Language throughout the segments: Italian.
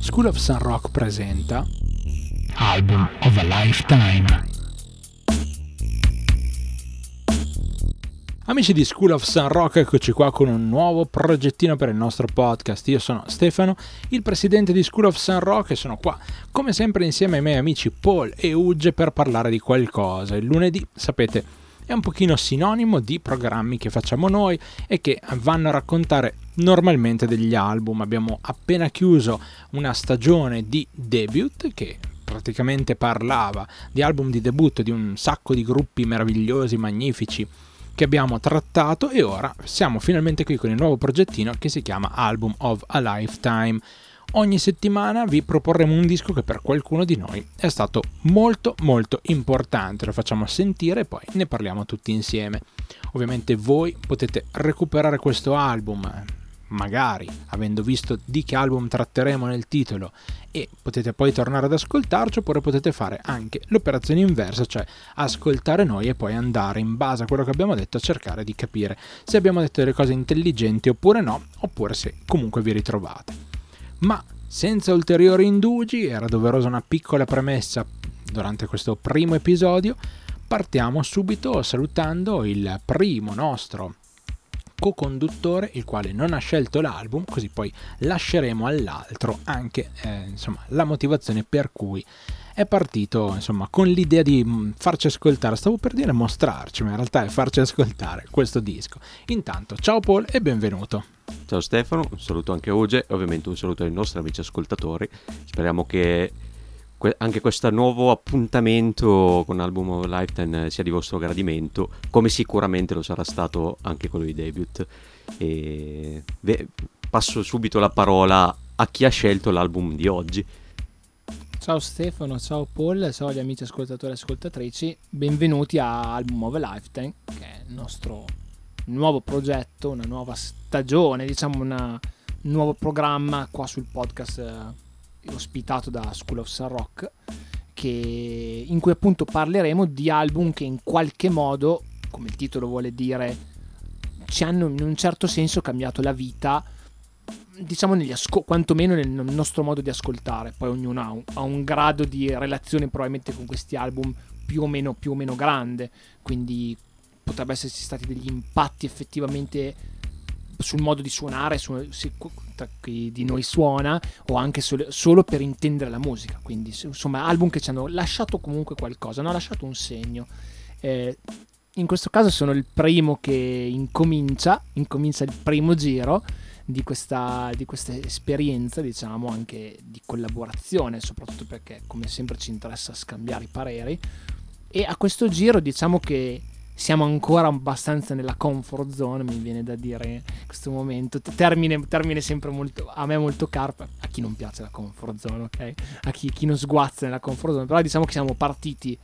School of Sun Rock presenta Album of a Lifetime. Amici di School of Sun Rock, eccoci qua con un nuovo progettino per il nostro podcast. Io sono Stefano, il presidente di School of Sun Rock e sono qua come sempre insieme ai miei amici Paul e Uge per parlare di qualcosa. Il lunedì, sapete, è un pochino sinonimo di programmi che facciamo noi e che vanno a raccontare normalmente degli album. Abbiamo appena chiuso una stagione di debut che praticamente parlava di album di debutto di un sacco di gruppi meravigliosi, magnifici che abbiamo trattato e ora siamo finalmente qui con il nuovo progettino che si chiama Album of a Lifetime. Ogni settimana vi proporremo un disco che per qualcuno di noi è stato molto molto importante, lo facciamo sentire e poi ne parliamo tutti insieme. Ovviamente voi potete recuperare questo album magari avendo visto di che album tratteremo nel titolo e potete poi tornare ad ascoltarci oppure potete fare anche l'operazione inversa, cioè ascoltare noi e poi andare in base a quello che abbiamo detto a cercare di capire se abbiamo detto delle cose intelligenti oppure no, oppure se comunque vi ritrovate. Ma senza ulteriori indugi, era doverosa una piccola premessa durante questo primo episodio, partiamo subito salutando il primo nostro co-conduttore il quale non ha scelto l'album, così poi lasceremo all'altro anche eh, insomma, la motivazione per cui è partito insomma, con l'idea di mm, farci ascoltare, stavo per dire mostrarci, ma in realtà è farci ascoltare questo disco. Intanto, ciao Paul e benvenuto. Ciao Stefano, un saluto anche a Uge e ovviamente un saluto ai nostri amici ascoltatori. Speriamo che anche questo nuovo appuntamento con Album of Lifetime sia di vostro gradimento, come sicuramente lo sarà stato anche quello di debut. E passo subito la parola a chi ha scelto l'album di oggi. Ciao Stefano, ciao Paul, ciao agli amici ascoltatori e ascoltatrici, benvenuti a Album of Lifetime, che è il nostro nuovo progetto, una nuova stagione, diciamo un nuovo programma qua sul podcast eh, ospitato da School of Sun Rock, che, in cui appunto parleremo di album che in qualche modo, come il titolo vuole dire, ci hanno in un certo senso cambiato la vita, diciamo negli asco- quantomeno nel nostro modo di ascoltare. Poi ognuno ha un, ha un grado di relazione probabilmente con questi album più o meno, più o meno grande, quindi potrebbe esserci stati degli impatti effettivamente sul modo di suonare, su, su, chi di noi suona, o anche solo, solo, per intendere la musica. Quindi, insomma, album che ci hanno lasciato comunque qualcosa, hanno lasciato un segno. Eh, in questo caso sono il primo che incomincia, incomincia il primo giro di questa, di questa esperienza, diciamo, anche di collaborazione, soprattutto perché, come sempre, ci interessa scambiare i pareri. E a questo giro, diciamo che siamo ancora abbastanza nella comfort zone, mi viene da dire in questo momento. Termine, termine sempre molto, a me molto carpa, a chi non piace la comfort zone, ok? A chi, chi non sguazza nella comfort zone, però diciamo che siamo partiti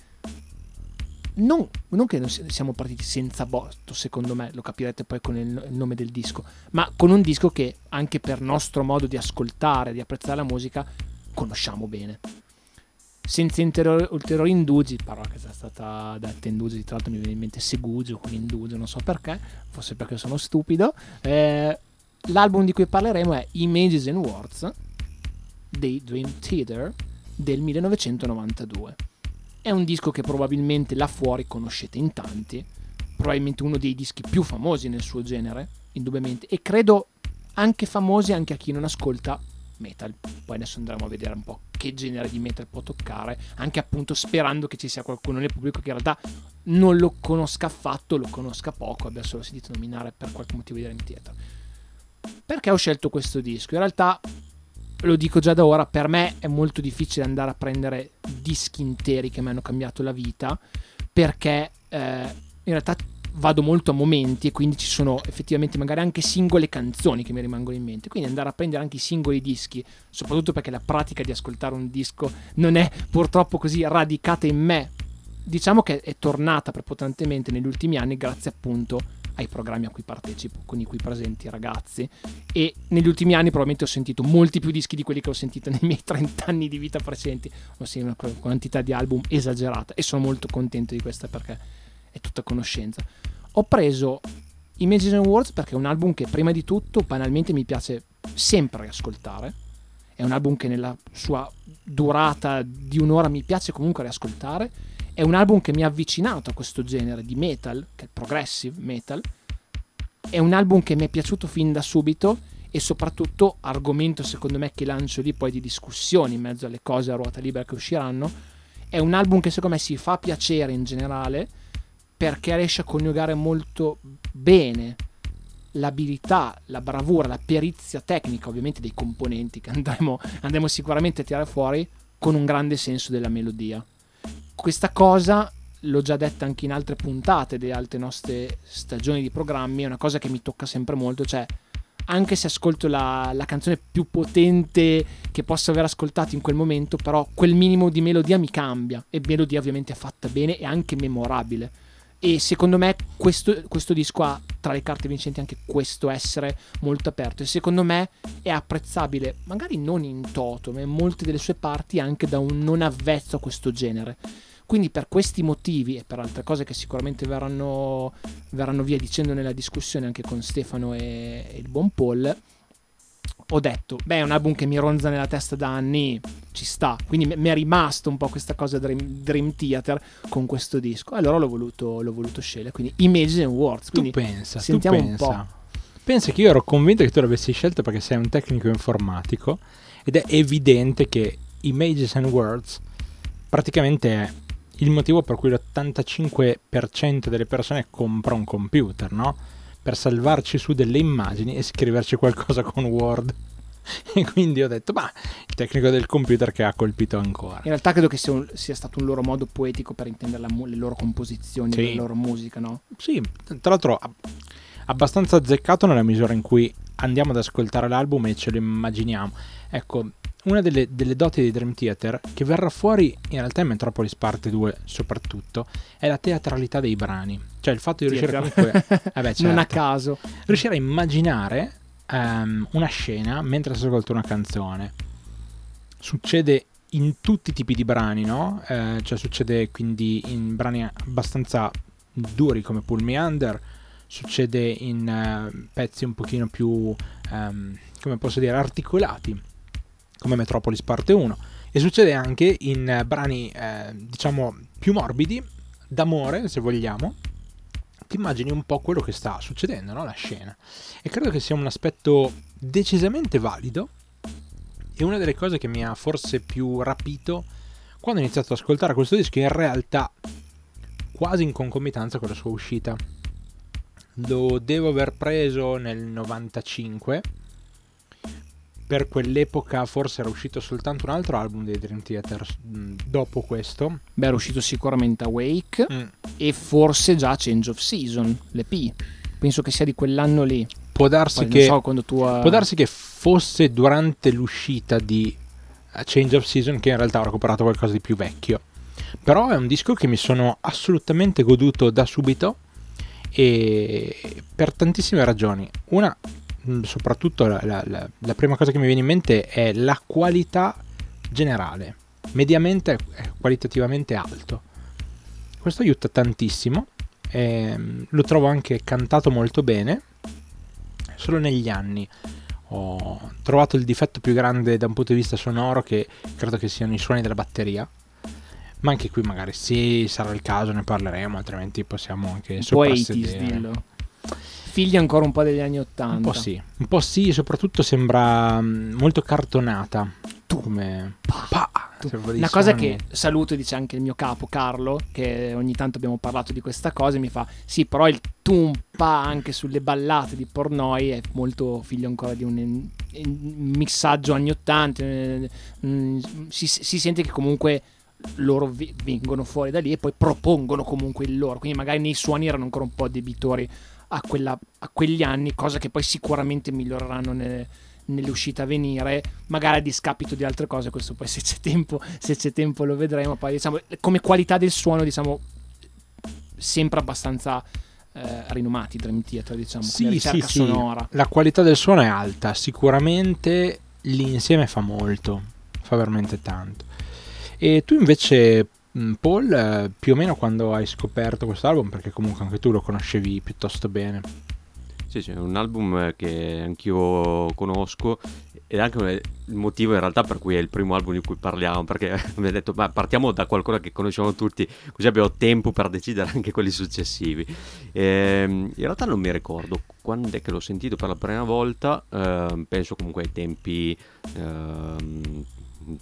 non, non, che siamo partiti senza botto, secondo me, lo capirete poi con il, nome del disco, ma con un disco che anche per nostro modo di ascoltare, di apprezzare la musica, conosciamo bene senza ulteriori, ulteriori indugi, parola che è stata detta indugi, tra l'altro mi viene in mente segugio con indugio, non so perché, forse perché sono stupido. Eh, l'album di cui parleremo è Images and Words dei Dream Theater del 1992. È un disco che probabilmente là fuori conoscete in tanti, probabilmente uno dei dischi più famosi nel suo genere, indubbiamente, e credo anche famosi anche a chi non ascolta metal. Poi adesso andremo a vedere un po' che genere di metal può toccare, anche appunto sperando che ci sia qualcuno nel pubblico che in realtà non lo conosca affatto, lo conosca poco, abbia solo sentito nominare per qualche motivo di Theater. Perché ho scelto questo disco? In realtà lo dico già da ora, per me è molto difficile andare a prendere dischi interi che mi hanno cambiato la vita, perché eh, in realtà vado molto a momenti e quindi ci sono effettivamente magari anche singole canzoni che mi rimangono in mente. Quindi andare a prendere anche i singoli dischi, soprattutto perché la pratica di ascoltare un disco non è purtroppo così radicata in me. Diciamo che è tornata prepotentemente negli ultimi anni grazie appunto ai programmi a cui partecipo, con i qui presenti ragazzi e negli ultimi anni probabilmente ho sentito molti più dischi di quelli che ho sentito nei miei 30 anni di vita precedenti, ossia una quantità di album esagerata e sono molto contento di questa perché è tutta conoscenza. Ho preso Images and Words perché è un album che prima di tutto banalmente mi piace sempre ascoltare è un album che nella sua durata di un'ora mi piace comunque riascoltare, è un album che mi ha avvicinato a questo genere di metal, che è progressive metal, è un album che mi è piaciuto fin da subito e soprattutto argomento secondo me che lancio lì poi di discussioni in mezzo alle cose a ruota libera che usciranno è un album che secondo me si fa piacere in generale perché riesce a coniugare molto bene l'abilità, la bravura, la perizia tecnica ovviamente dei componenti che andremo, andremo sicuramente a tirare fuori con un grande senso della melodia. Questa cosa l'ho già detta anche in altre puntate delle altre nostre stagioni di programmi, è una cosa che mi tocca sempre molto, cioè anche se ascolto la, la, canzone più potente che posso aver ascoltato in quel momento, però quel minimo di melodia mi cambia e melodia ovviamente è fatta bene e anche memorabile. E secondo me questo, questo disco ha tra le carte vincenti anche questo essere molto aperto e secondo me è apprezzabile, magari non in toto, ma in molte delle sue parti anche da un non avvezzo a questo genere. Quindi per questi motivi e per altre cose che sicuramente verranno, verranno via dicendo nella discussione anche con Stefano e, e il buon Paul, ho detto, beh, è un album che mi ronza nella testa da anni, ci sta. Quindi mi è rimasto un po' questa cosa Dream, Dream Theater con questo disco. Allora l'ho voluto, l'ho voluto scegliere. Quindi Images and Words. Quindi tu pensa, sentiamo tu pensa. un po'. Pensa che io ero convinto che tu l'avessi scelto perché sei un tecnico informatico ed è evidente che Images and Words praticamente è il motivo per cui l'85% delle persone compra un computer, no? Per salvarci su delle immagini e scriverci qualcosa con Word. E quindi ho detto, ma il tecnico del computer che ha colpito ancora. In realtà credo che sia, un, sia stato un loro modo poetico per intendere la, le loro composizioni, Sì. la loro musica, no? Sì, tra l'altro ab- abbastanza azzeccato nella misura in cui andiamo ad ascoltare l'album e ce lo immaginiamo. Ecco, una delle, delle doti di Dream Theater, che verrà fuori in realtà in Metropolis Parte 2 soprattutto, è la teatralità dei brani. Cioè il fatto di riuscire comunque... Eh beh, Non a certo. caso. riuscire a immaginare ehm, una scena mentre si ascolta una canzone. Succede in tutti i tipi di brani, no? Eh, cioè succede quindi in brani abbastanza duri come Pull Me Under, succede in eh, pezzi un pochino più, ehm, come posso dire, articolati, come Metropolis parte 1, e succede anche in eh, brani, eh, diciamo, più morbidi, d'amore, se vogliamo, ti immagini un po' quello che sta succedendo, no? La scena. E credo che sia un aspetto decisamente valido e una delle cose che mi ha forse più rapito quando ho iniziato ad ascoltare questo disco in realtà quasi in concomitanza con la sua uscita. Lo devo aver preso nel 95. Per quell'epoca forse era uscito soltanto un altro album dei Dream Theater mh, dopo questo. Beh, era uscito sicuramente Awake Mm. e forse già Change of Season, l'EP. Penso che sia di quell'anno lì. Può darsi Poi che so quando tu eh, Può darsi che fosse durante l'uscita di eh, Change of Season che in realtà ho recuperato qualcosa di più vecchio. Però è un disco che mi sono assolutamente goduto da subito e per tantissime ragioni. Una, soprattutto la, la- la- prima cosa che mi viene in mente è la qualità generale. Mediamente è qualitativamente alto. Questo aiuta tantissimo. ehm, lo trovo anche cantato molto bene. Solo negli anni ho trovato il difetto più grande da un punto di vista sonoro che credo che siano i suoni della batteria. Ma anche qui magari sì, sarà il caso, ne parleremo, altrimenti possiamo anche un po' 80s, soprassedere. dillo. Figli ancora un po' degli anni 80. Un po' sì, un po' sì, soprattutto sembra mm, molto cartonata. Tu come pa, Tu- Una cosa che saluto e dice anche il mio capo Carlo, che ogni tanto abbiamo parlato di questa cosa, e mi fa: Sì, però il tumpa anche sulle ballate di Pornoi è molto figlio ancora di un mixaggio anni 80. eh, mm, si, si sente che comunque loro vengono fuori da lì e poi propongono comunque il loro. Quindi magari nei suoni erano ancora un po' debitori a, quella- a quegli anni, cosa che poi sicuramente miglioreranno nelle, uscite a venire, magari a discapito di altre cose. Questo poi se c'è tempo, se c'è tempo lo vedremo. Poi diciamo, come qualità del suono, diciamo, sempre abbastanza eh, rinomati Dream Theater, diciamo, Sì, sì, ricerca sì. sonora. La qualità del suono è alta, sicuramente l'insieme fa molto, fa veramente tanto. E tu invece, Paul, eh, più o meno quando hai scoperto questo album, perché comunque anche tu lo conoscevi piuttosto bene. Sì, sì, è un album che anch'io conosco ed anche il motivo in realtà per cui è il primo album di cui parliamo, perché mi ha detto ma partiamo da qualcosa che conosciamo tutti, così abbiamo tempo per decidere anche quelli successivi. E, ehm, in realtà non mi ricordo quando è che l'ho sentito per la prima volta, eh, penso comunque ai tempi eh,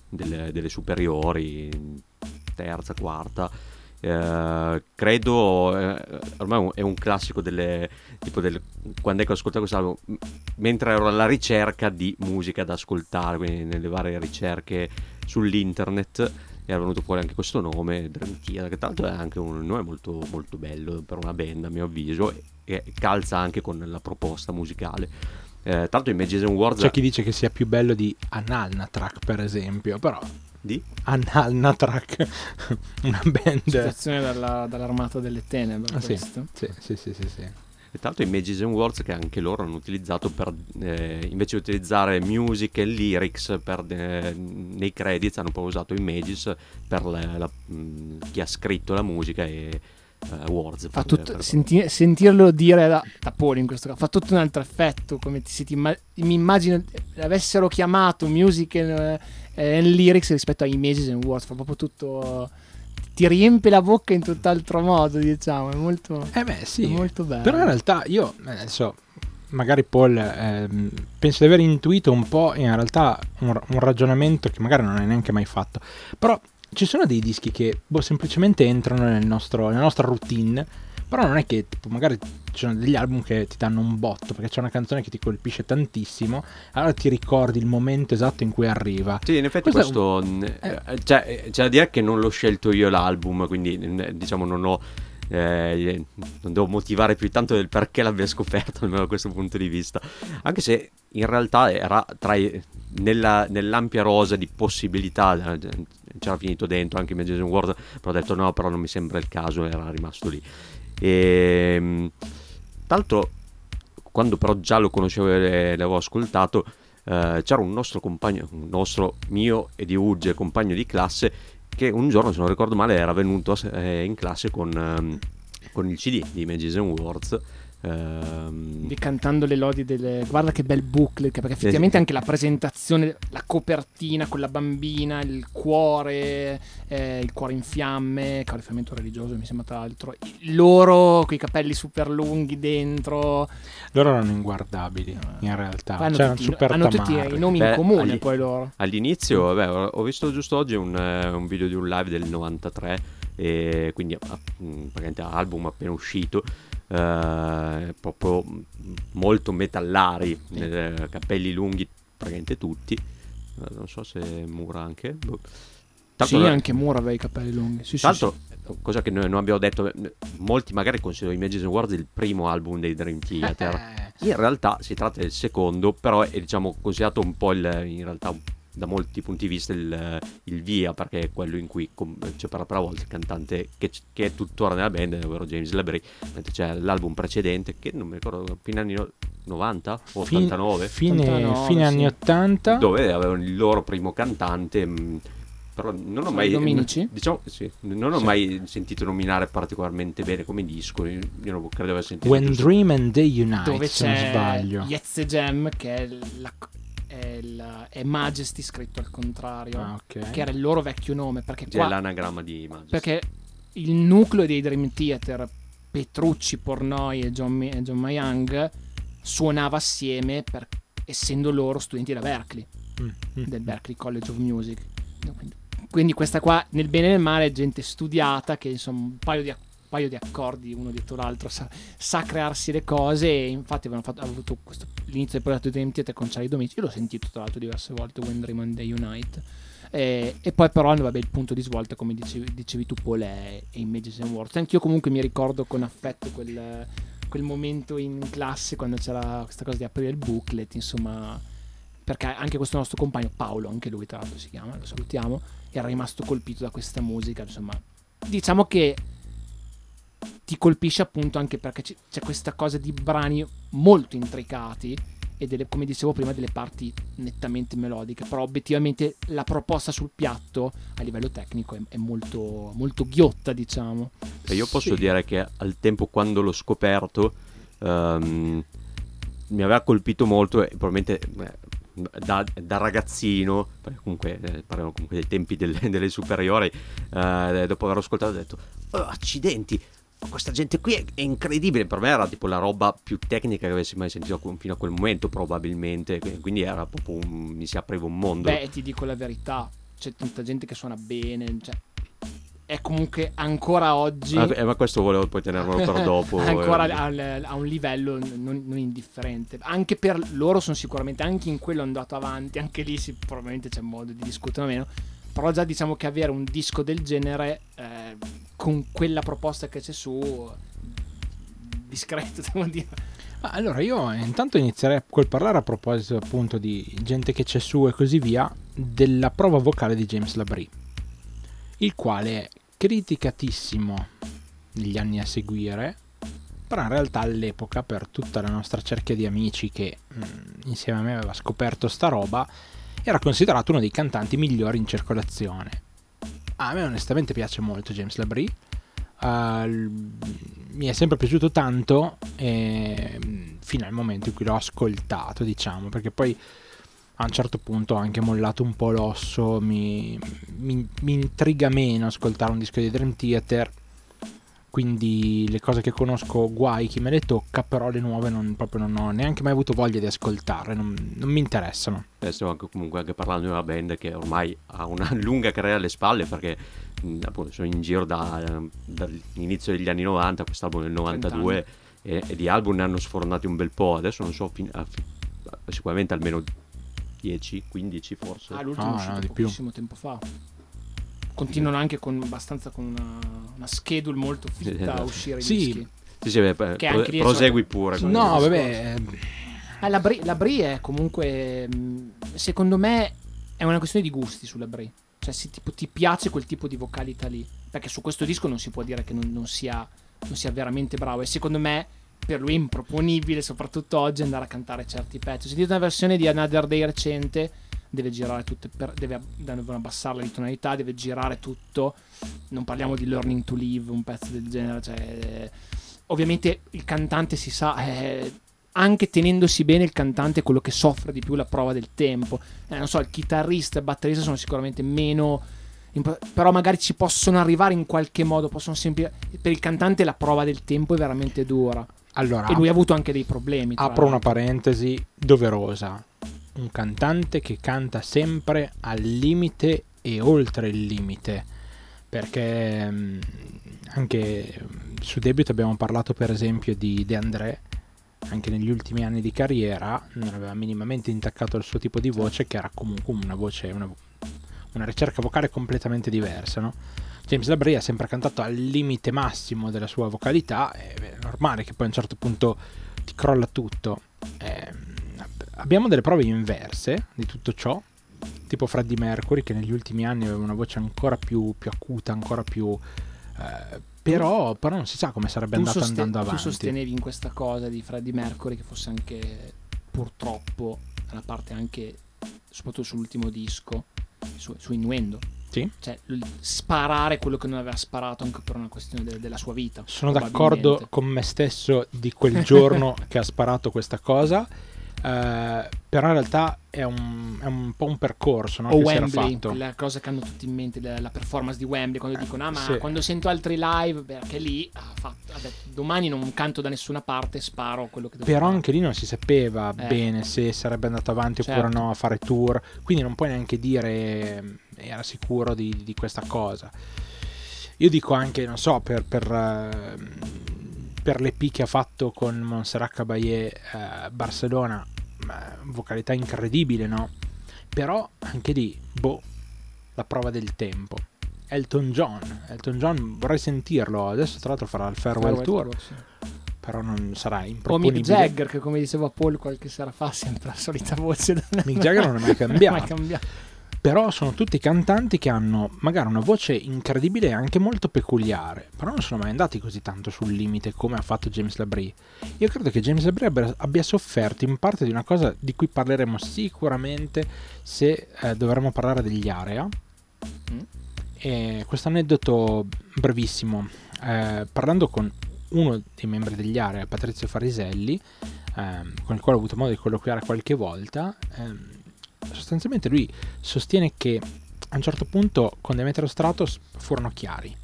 delle, delle superiori, terza, quarta. Eh, credo eh, ormai è un classico delle tipo delle, quando è che ho ascoltato quest'album mentre ero alla ricerca di musica da ascoltare quindi nelle varie ricerche sull'internet era venuto fuori anche questo nome Theater che tra l'altro è anche un nome molto, molto bello per una band a mio avviso e, e calza anche con la proposta musicale. Eh, tanto Images and Words c'è chi dice che sia più bello di Analna Track per esempio però di? Annalnatrak, una band. Citazione dalla, dall'armata delle tenebre. Ah, sì. Sì, sì, sì, sì, sì, E tra l'altro Images and Words che anche loro hanno utilizzato per, eh, invece di utilizzare music e lyrics per, eh, nei credits hanno poi usato Images per la, la, chi ha scritto la musica e uh, Words. Fa tutto, senti, sentirlo dire da, da Poli in questo caso fa tutto un altro effetto. Come ti, ti, mi immagino avessero chiamato music and, and lyrics rispetto a images and words. Fa proprio tutto. Ti riempie la bocca in tutt'altro modo, diciamo. È molto, eh beh, sì. molto bello. Però in realtà io adesso magari Paul ehm, penso di aver intuito un po' in realtà un, un, ragionamento che magari non hai neanche mai fatto però ci sono dei dischi che boh, semplicemente entrano nel nostro, nella nostra routine, però non è che tipo, magari ci sono degli album che ti danno un botto, perché c'è una canzone che ti colpisce tantissimo, allora ti ricordi il momento esatto in cui arriva. Sì, in effetti questo... questo eh. eh, cioè, c'è da dire che non l'ho scelto io l'album, quindi diciamo non ho... Eh, non devo motivare più tanto del perché l'abbia scoperto almeno da questo punto di vista anche se in realtà era tra i, nella, nell'ampia rosa di possibilità eh, c'era finito dentro anche Images World, però ho detto no, però non mi sembra il caso, era rimasto lì. E, ehm, tra l'altro, quando però già lo conoscevo e l'avevo ascoltato, eh, c'era un nostro compagno, un nostro mio e di Ugge, compagno di classe, che un giorno, se non ricordo male, era venuto eh, in classe con, ehm, con il CD di Images and Words Ehm... Cantando le lodi delle... Guarda che bel booklet, perché effettivamente anche la presentazione, la copertina con la bambina, il cuore, eh, il cuore in fiamme, che riferimento religioso mi sembra tra l'altro, loro con i capelli super lunghi dentro. Loro erano inguardabili in realtà, hanno cioè, tutti, hanno tutti i nomi Beh, in comune agli, poi loro. All'inizio, vabbè, ho visto giusto oggi un, eh, un video di un live del 93, e quindi praticamente album appena uscito eh, proprio molto metallari, eh, capelli lunghi praticamente tutti. Eh, non so se Mura anche. Boh. Tanto sì, non... anche Mura aveva i capelli lunghi. Sì, Tanto, sì, cosa che noi non abbiamo detto, molti magari considerano Images and Words il primo album dei Dream Theater. Eh. In realtà si tratta del secondo, però è diciamo considerato un po' il, in realtà un da molti punti di vista il, il, via perché è quello in cui c'è per la prima volta il cantante che, che, è tuttora nella band ovvero James Labrie mentre c'è l'album precedente che non mi ricordo fine anni 90 o 89 fine, 89, fine sì. anni 80 dove avevano il loro primo cantante mm, però non ho mai Dominici? diciamo sì, non ho sì. mai sentito nominare particolarmente bene come disco io non credo aver sentito When giusto. Dream and Day Unite dove se non sbaglio Yes Jam che è la è, il, è Majesty scritto al contrario, ah, okay. che era il loro vecchio nome. Perché qua, è l'anagramma di Majesty. Perché il nucleo dei Dream Theater, Petrucci, Pornoi e John, e John Mayang, suonava assieme per, essendo loro studenti da Berkeley, mm, mm. del Berkeley College of Music. Quindi, quindi questa qua, nel bene e nel male, è gente studiata che insomma un paio di paio di accordi uno dietro l'altro, sa, sa crearsi le cose e infatti avevano fatto, avuto questo, l'inizio del progetto di Identity con Charlie Domici, io l'ho sentito tra l'altro diverse volte, When Dream and Day Unite. E, e, poi però vabbè, il punto di svolta come dicevi, dicevi tu Paul è, è Images and Words anch'io comunque mi ricordo con affetto quel, quel momento in classe quando c'era questa cosa di aprire il booklet insomma perché anche questo nostro compagno Paolo anche lui tra l'altro si chiama lo salutiamo era rimasto colpito da questa musica insomma diciamo che ti colpisce appunto anche perché c'è questa cosa di brani molto intricati e delle, come dicevo prima delle parti nettamente melodiche però obiettivamente la proposta sul piatto a livello tecnico è, è molto, molto ghiotta diciamo e io posso sì. dire che al tempo quando l'ho scoperto um, mi aveva colpito molto e probabilmente da, da, ragazzino, comunque eh, parliamo comunque dei tempi delle, delle superiori, eh, dopo aver ascoltato ho detto, oh, accidenti, questa gente qui è, è, incredibile. Per me era tipo la roba più tecnica che avessi mai sentito fino a quel momento, probabilmente. Quindi era proprio un, mi si apriva un mondo. Beh, ti dico la verità: c'è tanta gente che suona bene. Cioè, è comunque ancora oggi. Ah, eh, ma questo volevo poi tenermelo per dopo. ancora a, a, un livello non, non, indifferente. Anche per loro sono sicuramente, anche in quello andato avanti, anche lì si, probabilmente c'è modo di discutere o meno. Però già diciamo che avere un disco del genere eh, con quella proposta che c'è su, discreto, devo dire. Allora io intanto inizierei col parlare a proposito appunto di gente che c'è su e così via, della prova vocale di James Labrie, il quale è criticatissimo negli anni a seguire, però in realtà all'epoca per tutta la nostra cerchia di amici che mh, insieme a me aveva scoperto sta roba, era considerato uno dei cantanti migliori in circolazione. A me onestamente piace molto James Labrie. Uh, mi è sempre piaciuto tanto e, fino al momento in cui l'ho ascoltato, diciamo, perché poi a un certo punto ho anche mollato un po' l'osso, mi, mi, mi intriga meno ascoltare un disco di Dream Theater quindi le cose che conosco guai chi me le tocca, però le nuove non, proprio non ho neanche mai avuto voglia di ascoltarle, non, non mi interessano. Beh, stiamo anche, comunque anche parlando di una band che ormai ha una lunga carriera alle spalle perché mh, appunto sono in giro da, dall'inizio degli anni 90, quest'album nel 92 e, e, di album ne hanno sfornati un bel po', adesso non so, fin, a, sicuramente almeno 10, 15 forse. Ah, l'ultimo ah, è uscito no, pochissimo tempo fa continuano anche con abbastanza con una, una schedule molto fitta a uscire sì. i dischi. Sì, sì, beh, pro, prosegui pure. No, vabbè. Eh, la, Brie, la Brie è comunque, mm, secondo me, è una questione di gusti sulla Brie. Cioè, se tipo, ti piace quel tipo di vocalità lì. Perché su questo disco non si può dire che non, non, sia, non sia veramente bravo. E secondo me, per lui è improponibile, soprattutto oggi, andare a cantare certi pezzi. Ho sentito una versione di Another Day recente deve girare tutto, per, deve, devono abbassare le tonalità, deve girare tutto. Non parliamo di Learning to Live, un pezzo del genere. Cioè, ovviamente il cantante si sa, eh, anche tenendosi bene, il cantante è quello che soffre di più la prova del tempo. Eh, non so, il chitarrista e il batterista sono sicuramente meno. Però magari ci possono arrivare in qualche modo. Possono sempre, per il cantante la prova del tempo è veramente dura. Allora, e lui ha avuto anche dei problemi. Apro una parentesi doverosa un cantante che canta sempre al limite e oltre il limite. Perché mm, anche su debut abbiamo parlato per esempio di De André. Anche negli ultimi anni di carriera non aveva minimamente intaccato il suo tipo di voce che era comunque una voce una, una ricerca vocale completamente diversa no? James Labrie ha sempre cantato al limite massimo della sua vocalità è normale che poi a un certo punto ti crolla tutto. Eh, abbiamo delle prove inverse di tutto ciò, tipo Freddie Mercury che negli ultimi anni aveva una voce ancora più, più acuta, ancora più... Eh, però, però, non si sa come sarebbe andato sosten- andando avanti. Tu sostenevi in questa cosa di Freddie Mercury che fosse anche purtroppo una parte anche, soprattutto sull'ultimo disco, su, su Innuendo. Sì. Cioè, sparare quello che non aveva sparato anche per una questione de- della sua vita. Sono d'accordo con me stesso di quel giorno che ha sparato questa cosa eh, però in realtà è un, è un, po' un percorso no, o Wembley, la cosa che hanno tutti in mente la, la performance di Wembley quando dicono ah ma sì. quando sento altri live perché lì ha fatto, vabbè, domani non canto da nessuna parte sparo quello che devo però fare. anche lì non si sapeva eh. bene se sarebbe andato avanti certo. oppure no a fare tour quindi non puoi neanche dire eh, era sicuro di, di questa cosa io dico anche non so per, per uh, per l'EP che ha fatto con Montserrat Caballé eh, Barcellona, vocalità incredibile, no? Però anche lì, boh, la prova del tempo. Elton John, Elton John vorrei sentirlo, adesso tra l'altro farà il Farewell, Farewell Tour. Tour sì. Però non sarà improponibile. O Mick Jagger, che come diceva Paul qualche sera fa, sempre la solita voce. Mick Jagger non è mai cambiato. mai cambiato però sono tutti cantanti che hanno magari una voce incredibile e anche molto peculiare, però non sono mai andati così tanto sul limite come ha fatto James Labrie. Io credo che James Labrie abbia sofferto in parte di una cosa di cui parleremo sicuramente se eh, dovremo parlare degli area. Mm. Questo aneddoto brevissimo, eh, parlando con uno dei membri degli area, Patrizio Fariselli, eh, con il quale ho avuto modo di colloquiare qualche volta, ehm, sostanzialmente lui sostiene che a un certo punto con Demetrio Stratos furono chiari.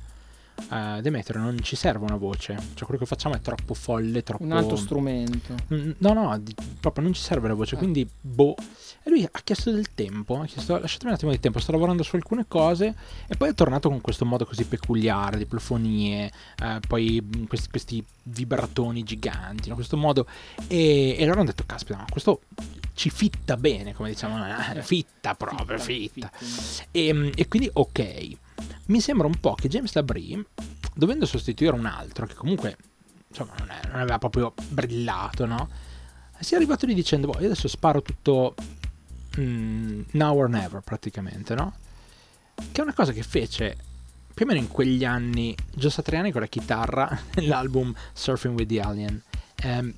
Uh, Demetrio non ci serve una voce, cioè quello che facciamo è troppo folle, troppo... Un altro strumento. No, no, di, proprio non ci serve la voce, eh. quindi boh. E lui ha chiesto del tempo, ha chiesto lasciatemi un attimo di tempo, sto lavorando su alcune cose e poi è tornato con questo modo così peculiare di plofonie, eh, poi questi, questi, vibratoni giganti, no? questo modo e, e loro hanno detto caspita, ma questo ci fitta bene, come diciamo, eh, fitta proprio, fitta. fitta. E, e, quindi ok, mi sembra un po' che James Labrie, dovendo sostituire un altro, che comunque insomma non, è, non aveva proprio brillato, no? Si è arrivato lì dicendo, boh, io adesso sparo tutto mm, now or never praticamente, no? Che è una cosa che fece più o meno in quegli anni Gio Satriani con la chitarra nell'album Surfing with the Alien. Eh,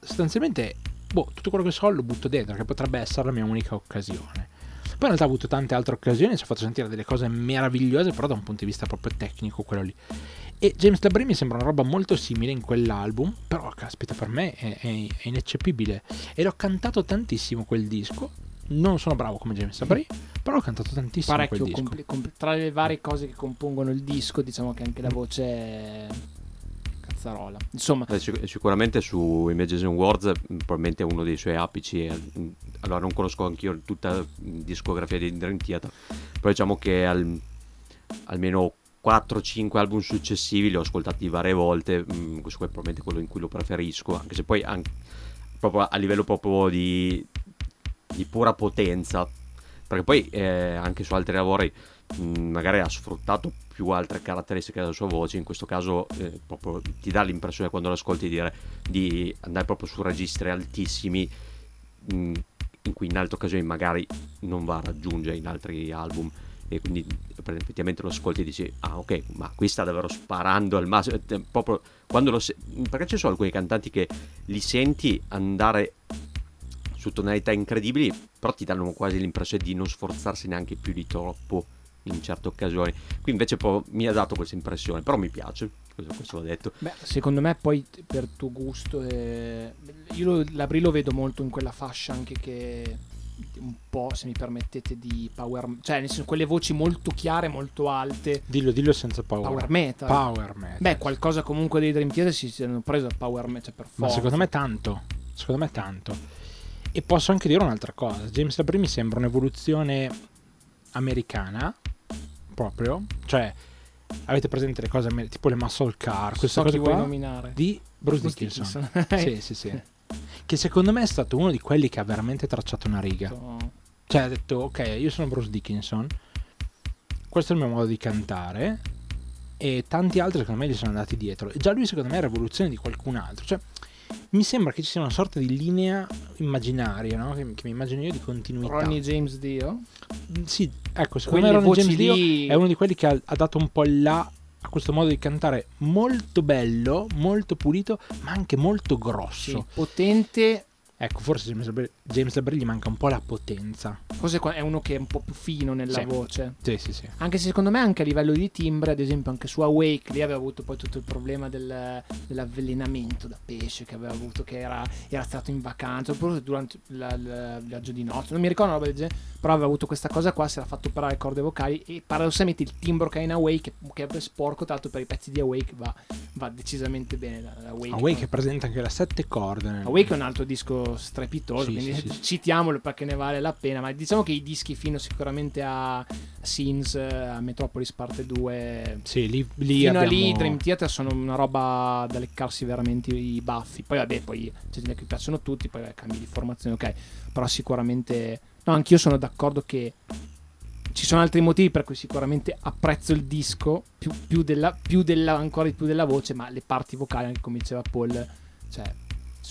sostanzialmente, boh, tutto quello che so lo butto dentro, che potrebbe essere la mia unica occasione. Poi in realtà ha avuto tante altre occasioni, ci ha fatto sentire delle cose meravigliose, però da un punto di vista proprio tecnico quello lì. E James Labrie mi sembra una roba molto simile in quell'album, però caspita per me è, è, è ineccepibile. E l'ho cantato tantissimo quel disco, non sono bravo come James Labrie, però ho cantato tantissimo Parecchio quel disco. Compl- compl- tra le varie cose che compongono il disco, diciamo che anche la voce è cazzarola. Insomma, eh, sic- sicuramente su Images and Words probabilmente è uno dei suoi apici. Allora non conosco anch'io tutta la discografia di Dream Theater, però diciamo che al, almeno 4-5 album successivi li ho ascoltati varie volte, mm, questo è probabilmente quello in cui lo preferisco, anche se poi anche, proprio a livello proprio di, di pura potenza, perché poi eh, anche su altri lavori mm, magari ha sfruttato più altre caratteristiche della sua voce, in questo caso eh, proprio ti dà l'impressione quando lo ascolti di, dire, di andare proprio su registri altissimi mh, mm, in cui in altre occasioni magari non va a raggiungere in altri album. E quindi effettivamente lo ascolti e dici ah ok ma qui sta davvero sparando al massimo. Proprio quando lo se- perché ci sono alcuni cantanti che li senti andare su tonalità incredibili però ti danno quasi l'impressione di non sforzarsi neanche più di troppo in certe occasioni qui invece mi ha dato questa impressione però mi piace questo, questo l'ho detto Beh, secondo me poi per tuo gusto eh, io lo, lo vedo molto in quella fascia anche che un po', se mi permettete, di power cioè nel senso quelle voci molto chiare, molto alte. Dillo, dillo senza power. Power metal. Power metal. Beh, qualcosa comunque dei Dream Theater si sono preso al power metal cioè per forza. Ma secondo me tanto. Secondo me tanto. E posso anche dire un'altra cosa. James Labrie mi sembra un'evoluzione americana proprio, cioè avete presente le cose tipo le muscle car, queste so cose qua nominare. di Bruce, Bruce Dickinson. Dickinson. sì, sì, sì che secondo me è stato uno di quelli che ha veramente tracciato una riga. Cioè ha detto, ok, io sono Bruce Dickinson, questo è il mio modo di cantare e tanti altri secondo me gli sono andati dietro. E già lui secondo me è rivoluzione di qualcun altro. Cioè, mi sembra che ci sia una sorta di linea immaginaria, no? che, che, mi immagino io di continuità. Ronnie James Dio? Mm, sì, ecco, secondo Quelle me Ronnie James Dio lì... è uno di quelli che ha, ha dato un po' là ha questo modo di cantare molto bello, molto pulito, ma anche molto grosso. Sì, potente Ecco, forse James Labrie, James Labrie gli manca un po' la potenza. Forse è uno che è un po' più fino nella sì. voce. Sì, sì, sì. Anche se secondo me anche a livello di timbre, ad esempio anche su Awake, lì aveva avuto poi tutto il problema del, dell'avvelenamento da pesce che aveva avuto, che era, era stato in vacanza, oppure durante la, la, il viaggio di nozze, non mi ricordo una roba del genere, però aveva avuto questa cosa qua, si era fatto operare le corde vocali e paradossalmente il timbro che ha in Awake, che è sporco, tanto per i pezzi di Awake va, va decisamente bene. Awake, Awake presenta anche la sette corde. Awake è un altro disco strepitoso sì, quindi sì, citiamolo perché ne vale la pena. Ma diciamo che i dischi fino sicuramente a Sins, a Metropolis parte 2, sì, lì, lì fino abbiamo... a lì Dream Theater sono una roba da leccarsi veramente i baffi. Poi vabbè, poi c'è gente che piacciono tutti, poi vabbè, cambi di formazione, ok. Però sicuramente... No, anch'io sono d'accordo che ci sono altri motivi per cui sicuramente apprezzo il disco più, più, della, più della, ancora di più della voce, ma le parti vocali, anche come diceva Paul, cioè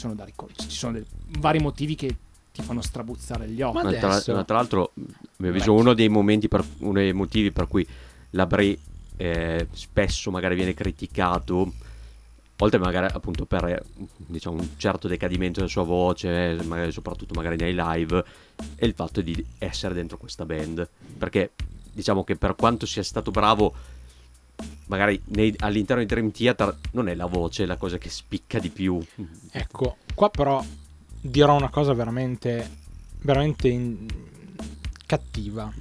sono da riconoscere. Ci sono dei, vari motivi che ti fanno strabuzzare gli occhi. Ma tra, ma tra l'altro, mi ha visto uno dei momenti, per, uno dei motivi per cui la Brie eh, spesso magari viene criticato, oltre magari appunto per diciamo, un certo decadimento della sua voce, magari, soprattutto magari nei live, è il fatto di essere dentro questa band. Perché diciamo che per quanto sia stato bravo magari nei, all'interno di Dream Theater non è la voce la cosa che spicca di più. Ecco, qua però dirò una cosa veramente, veramente in, cattiva.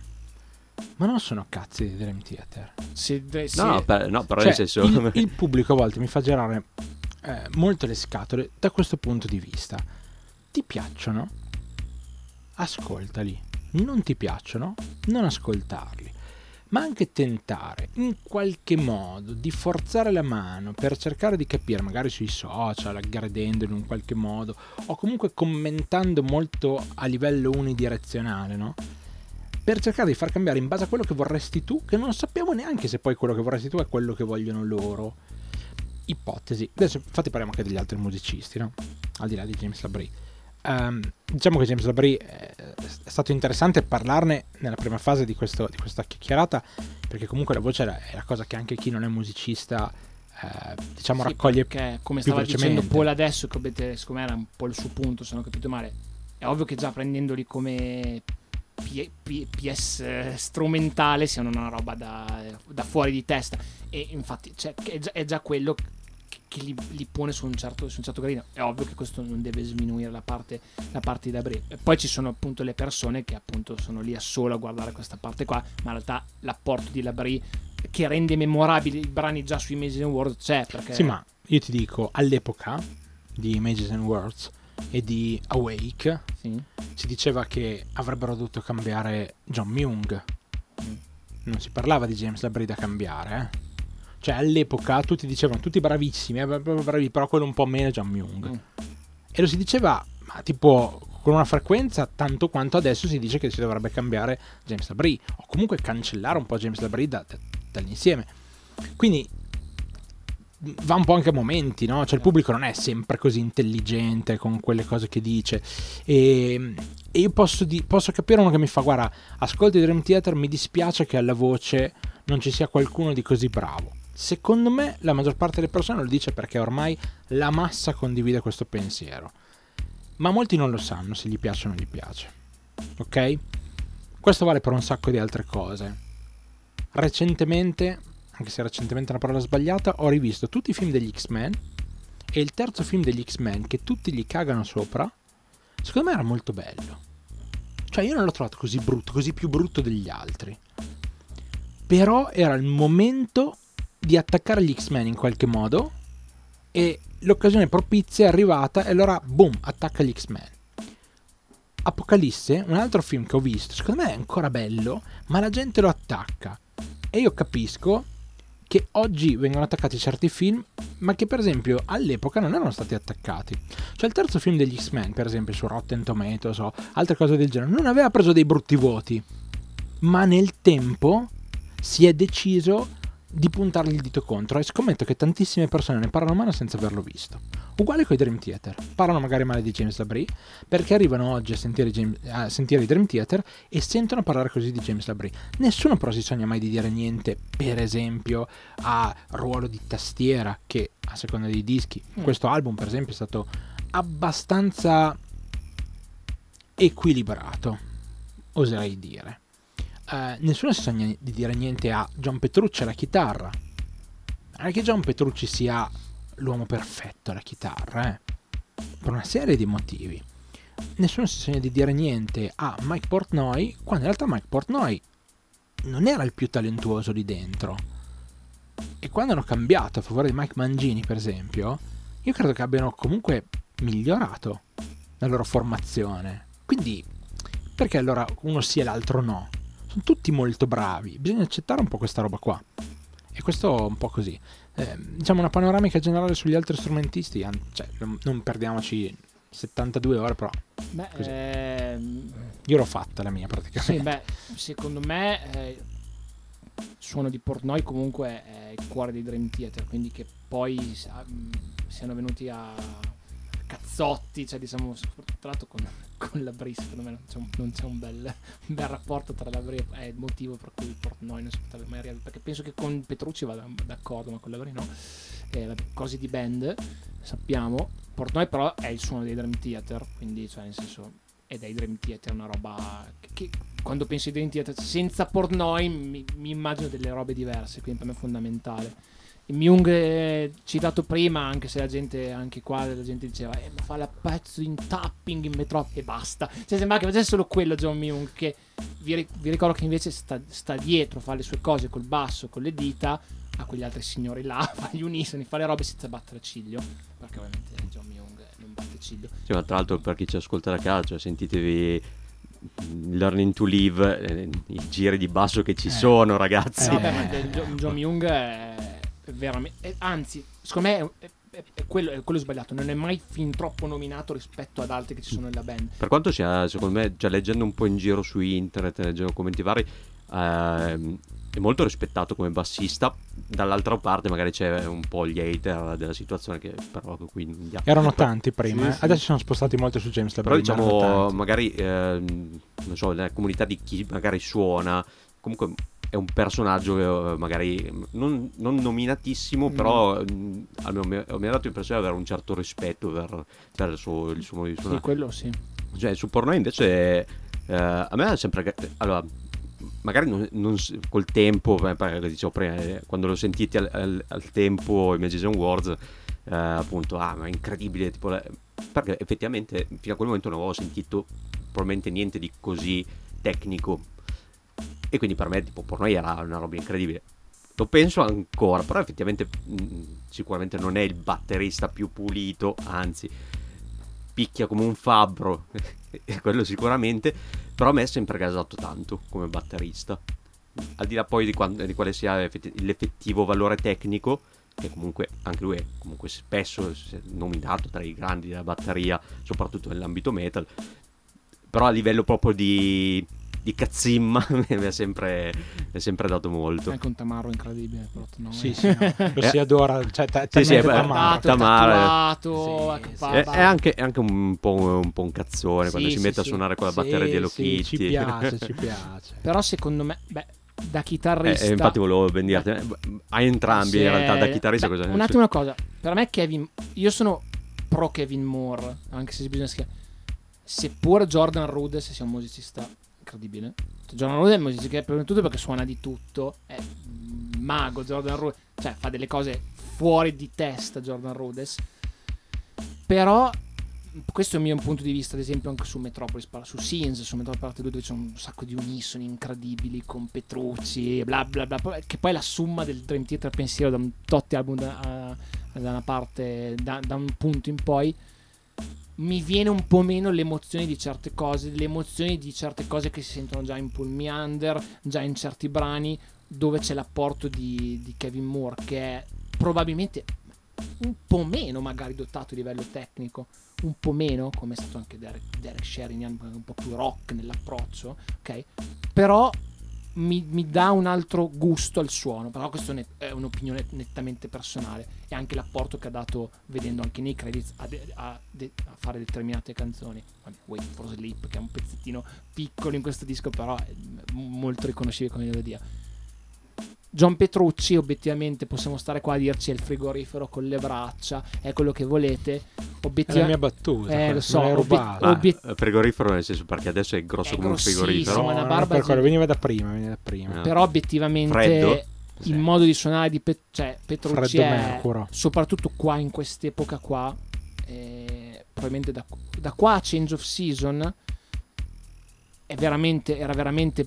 Ma non sono cazzi di Dream Theater. Sì, de- sì. No, per- no, però Cioè, nel senso... il, il pubblico a volte mi fa girare eh, molto le scatole da questo punto di vista. Ti piacciono? Ascoltali. Non ti piacciono? Non ascoltarli. Ma anche tentare in qualche modo di forzare la mano per cercare di capire, magari sui social, aggredendo in un qualche modo, o comunque commentando molto a livello unidirezionale, no? Per cercare di far cambiare in base a quello che vorresti tu, che non sappiamo neanche se poi quello che vorresti tu è quello che vogliono loro. Ipotesi. Adesso infatti parliamo anche degli altri musicisti, no? Al di là di James Labrie. Ehm, diciamo che James Labrie eh, è stato interessante parlarne nella prima fase di, questo- di questa chiacchierata, perché comunque la voce è la cosa che anche chi non è musicista, eh, diciamo, Sì, raccoglie perché, come stava dicendo. Paul adesso, che secondo me era un po' il suo punto, se non ho capito male. È ovvio che già prendendoli come P- P- PS strumentale siano una roba da, da fuori di testa. E infatti cioè, è, già, è già quello che, li, li pone su un, certo, su un certo gradino. È ovvio che questo non deve sminuire la parte, la parte di Dabri. E poi ci sono appunto le persone che appunto sono lì a solo a guardare questa parte qua, ma in realtà l'apporto di Labri che rende memorabili i brani già sui Amazing World c'è perché Sì, ma io ti dico, all'epoca di Images and Words e di Awake Sì. si diceva che avrebbero dovuto cambiare John Myung. Non si parlava di James Labrie da cambiare, eh. Cioè, all'epoca tutti dicevano tutti bravissimi, eh, bravi, però quello un po' meno è John Myung. Mm. E lo si diceva, ma tipo con una frequenza tanto quanto adesso si dice che si dovrebbe cambiare James Labrie o comunque cancellare un po' James Labrie da- da- dall'insieme. Quindi va un po' anche a momenti, no? Cioè il pubblico non è sempre così intelligente con quelle cose che dice. E, e io posso, di- posso capire uno che mi fa, guarda, ascolti Dream Theater, mi dispiace che alla voce non ci sia qualcuno di così bravo. Secondo me la maggior parte delle persone lo dice perché ormai la massa condivide questo pensiero. Ma molti non lo sanno se gli piace o non gli piace. Ok? Questo vale per un sacco di altre cose. Recentemente, anche se recentemente è una parola sbagliata, ho rivisto tutti i film degli X-Men e il terzo film degli X-Men che tutti gli cagano sopra, secondo me era molto bello. Cioè io non l'ho trovato così brutto, così più brutto degli altri. Però era il momento di attaccare gli X-Men in qualche modo e l'occasione propizia è arrivata e allora boom, attacca gli X-Men. Apocalisse, un altro film che ho visto, secondo me è ancora bello, ma la gente lo attacca. E io capisco che oggi vengono attaccati certi film, ma che per esempio all'epoca non erano stati attaccati. Cioè il terzo film degli X-Men, per esempio, su Rotten Tomatoes o altre cose del genere, non aveva preso dei brutti voti. Ma nel tempo si è deciso di puntargli il dito contro e scommetto che tantissime persone ne parlano male senza averlo visto. Uguale con i Dream Theater. Parlano magari male di James Labrie perché arrivano oggi a sentire, James- a sentire i Dream Theater e sentono parlare così di James Labrie. Nessuno però si sogna mai di dire niente, per esempio, a ruolo di tastiera che a seconda dei dischi. Mm. Questo album, per esempio, è stato abbastanza equilibrato, oserei dire. Eh, nessuno si sogna di dire niente a John Petrucci alla chitarra. Non è che John Petrucci sia l'uomo perfetto alla chitarra, eh? per una serie di motivi. Nessuno si sogna di dire niente a Mike Portnoy, quando in realtà Mike Portnoy non era il più talentuoso lì dentro. E quando hanno cambiato a favore di Mike Mangini, per esempio, io credo che abbiano comunque migliorato la loro formazione. Quindi, perché allora uno sì e l'altro no? Sono tutti molto bravi, bisogna accettare un po' questa roba qua. E questo un po' così. Eh, diciamo una panoramica generale sugli altri strumentisti, cioè, non, non perdiamoci 72 ore, però Beh, ehm, io l'ho fatta la mia praticamente. sì, beh, secondo me eh, il suono di Portnoy comunque è il cuore di Dream Theater, quindi che poi mh, siano venuti a cazzotti, cioè diciamo, tra l'altro con, con la Brie secondo me non c'è un, non c'è un bel, un bel rapporto tra la Brie, è il motivo per cui Portnoy non si potrebbe mai realizzare, perché penso che con Petrucci vada d'accordo, ma con la Brie no, eh, cose di band, sappiamo, Portnoy però è il suono dei Dream Theater, quindi cioè nel senso è i Dream Theater una roba che, che quando penso ai Dream Theater senza Portnoy mi, mi immagino delle robe diverse quindi per me è fondamentale Myung eh, citato prima anche se la gente anche qua la gente diceva eh, ma fa la pezzo in tapping in metro e basta cioè sembra che facesse solo quello John Myung che vi, vi ricordo che invece sta, sta, dietro, fa le sue cose col basso, con le dita, a quegli altri signori là, fa gli unisoni, fa le robe senza battere ciglio, perché ovviamente John Myung non batte ciglio. Sì, ma tra l'altro per chi ci ascolta da casa, cioè, sentitevi Learning to Live, eh, i giri di basso che ci eh. sono, ragazzi. Eh, vabbè, ma John Myung è veramente... anzi, secondo me è, è, è, quello, è, quello, sbagliato. Non è mai fin troppo nominato rispetto ad altri che ci sono nella band. Per quanto sia, secondo me, già leggendo un po' in giro su internet, leggendo commenti vari, ehm, è molto rispettato come bassista. Dall'altra parte, magari c'è un po' gli hater della situazione che però qui non Erano tanti prima, sì, sì. adesso si sono spostati molto su James Però diciamo, magari, ehm, non so, nella comunità di chi magari suona, comunque è un personaggio che eh, magari non, non nominatissimo, mm. però mh, mm, mi, mi, ha dato l'impressione di avere un certo rispetto per, per il, suo, il suo modo di suonare. Sì, quello sì. Cioè, su Porno invece eh, a me è sempre... Allora, magari non, non, col tempo, eh, dicevo prima, eh, quando l'ho sentito al, al, al tempo Imagination Wars, eh, appunto, ah, ma è incredibile, tipo, perché effettivamente fino a quel momento non avevo sentito probabilmente niente di così tecnico e quindi per me, tipo, per noi era una roba incredibile. Lo penso ancora, però effettivamente mh, mm, sicuramente non è il batterista più pulito, anzi, picchia come un fabbro, quello sicuramente, però a me è sempre gasato tanto come batterista. Al di là poi di, quando, di quale sia l'effettivo valore tecnico, che comunque anche lui è comunque spesso nominato tra i grandi della batteria, soprattutto nell'ambito metal, però a livello proprio di di Katzim mi ha sempre, sempre, dato molto. È anche un Tamaro incredibile. No? Sì, sì, no. lo si adora. Cioè, t- sì, sì, è Tamaro. Tamaro sì, sì. È, è, anche, è, anche, un po' un, po un cazzone sì, quando si mette a suonare con la batteria di Hello Kitty. Ci piace, ci piace. Però secondo me, beh, da chitarrista. Eh, infatti volevo ben dirti, eh, a entrambi in realtà da chitarrista beh, cosa Un attimo una cosa, per me Kevin, io sono pro Kevin Moore, anche se bisogna schiacciare. Seppur Jordan Rudess sia un musicista incredibile. Jordan Rudess è un musicista prima di tutto perché suona di tutto, è mago Jordan Rudess, cioè fa delle cose fuori di testa Jordan Rudess. Però questo è il mio punto di vista, ad esempio, anche su Metropolis, su Sins, su Metropolis parte 2, dove c'è un sacco di unisoni incredibili con Petrucci, bla bla bla, che poi è la somma del Dream Theater pensiero da un totti album da, da una parte, da, da un punto in poi mi viene un po' meno l'emozione di certe cose, le emozioni di certe cose che si sentono già in Pull Me Under, già in certi brani dove c'è l'apporto di, di Kevin Moore che è probabilmente un po' meno magari dotato a livello tecnico, un po' meno come è stato anche Derek, Derek Sherinian, un po' più rock nell'approccio, ok? Però mi, mi, dà un altro gusto al suono, però questa è un'opinione nettamente personale e anche l'apporto che ha dato vedendo anche nei credits a, de, a, de, a fare determinate canzoni. Wait for Sleep, che è un pezzettino piccolo in questo disco, però è molto riconoscibile come melodia John Petrucci, obiettivamente possiamo stare qua a dirci è il frigorifero con le braccia, è quello che volete. Obiettiv- è la mia battuta. Eh, lo so. Obiet- obiet- ah, frigorifero nel senso perché adesso è grosso è come un frigorifero. No, no, per quello, veniva da prima, veniva da prima. No. Però obiettivamente Freddo. il modo di suonare di Pe- cioè, Petrucci Freddo è, Mercuro. soprattutto qua in quest'epoca qua, eh, probabilmente da, da qua a Change of Season, veramente, era veramente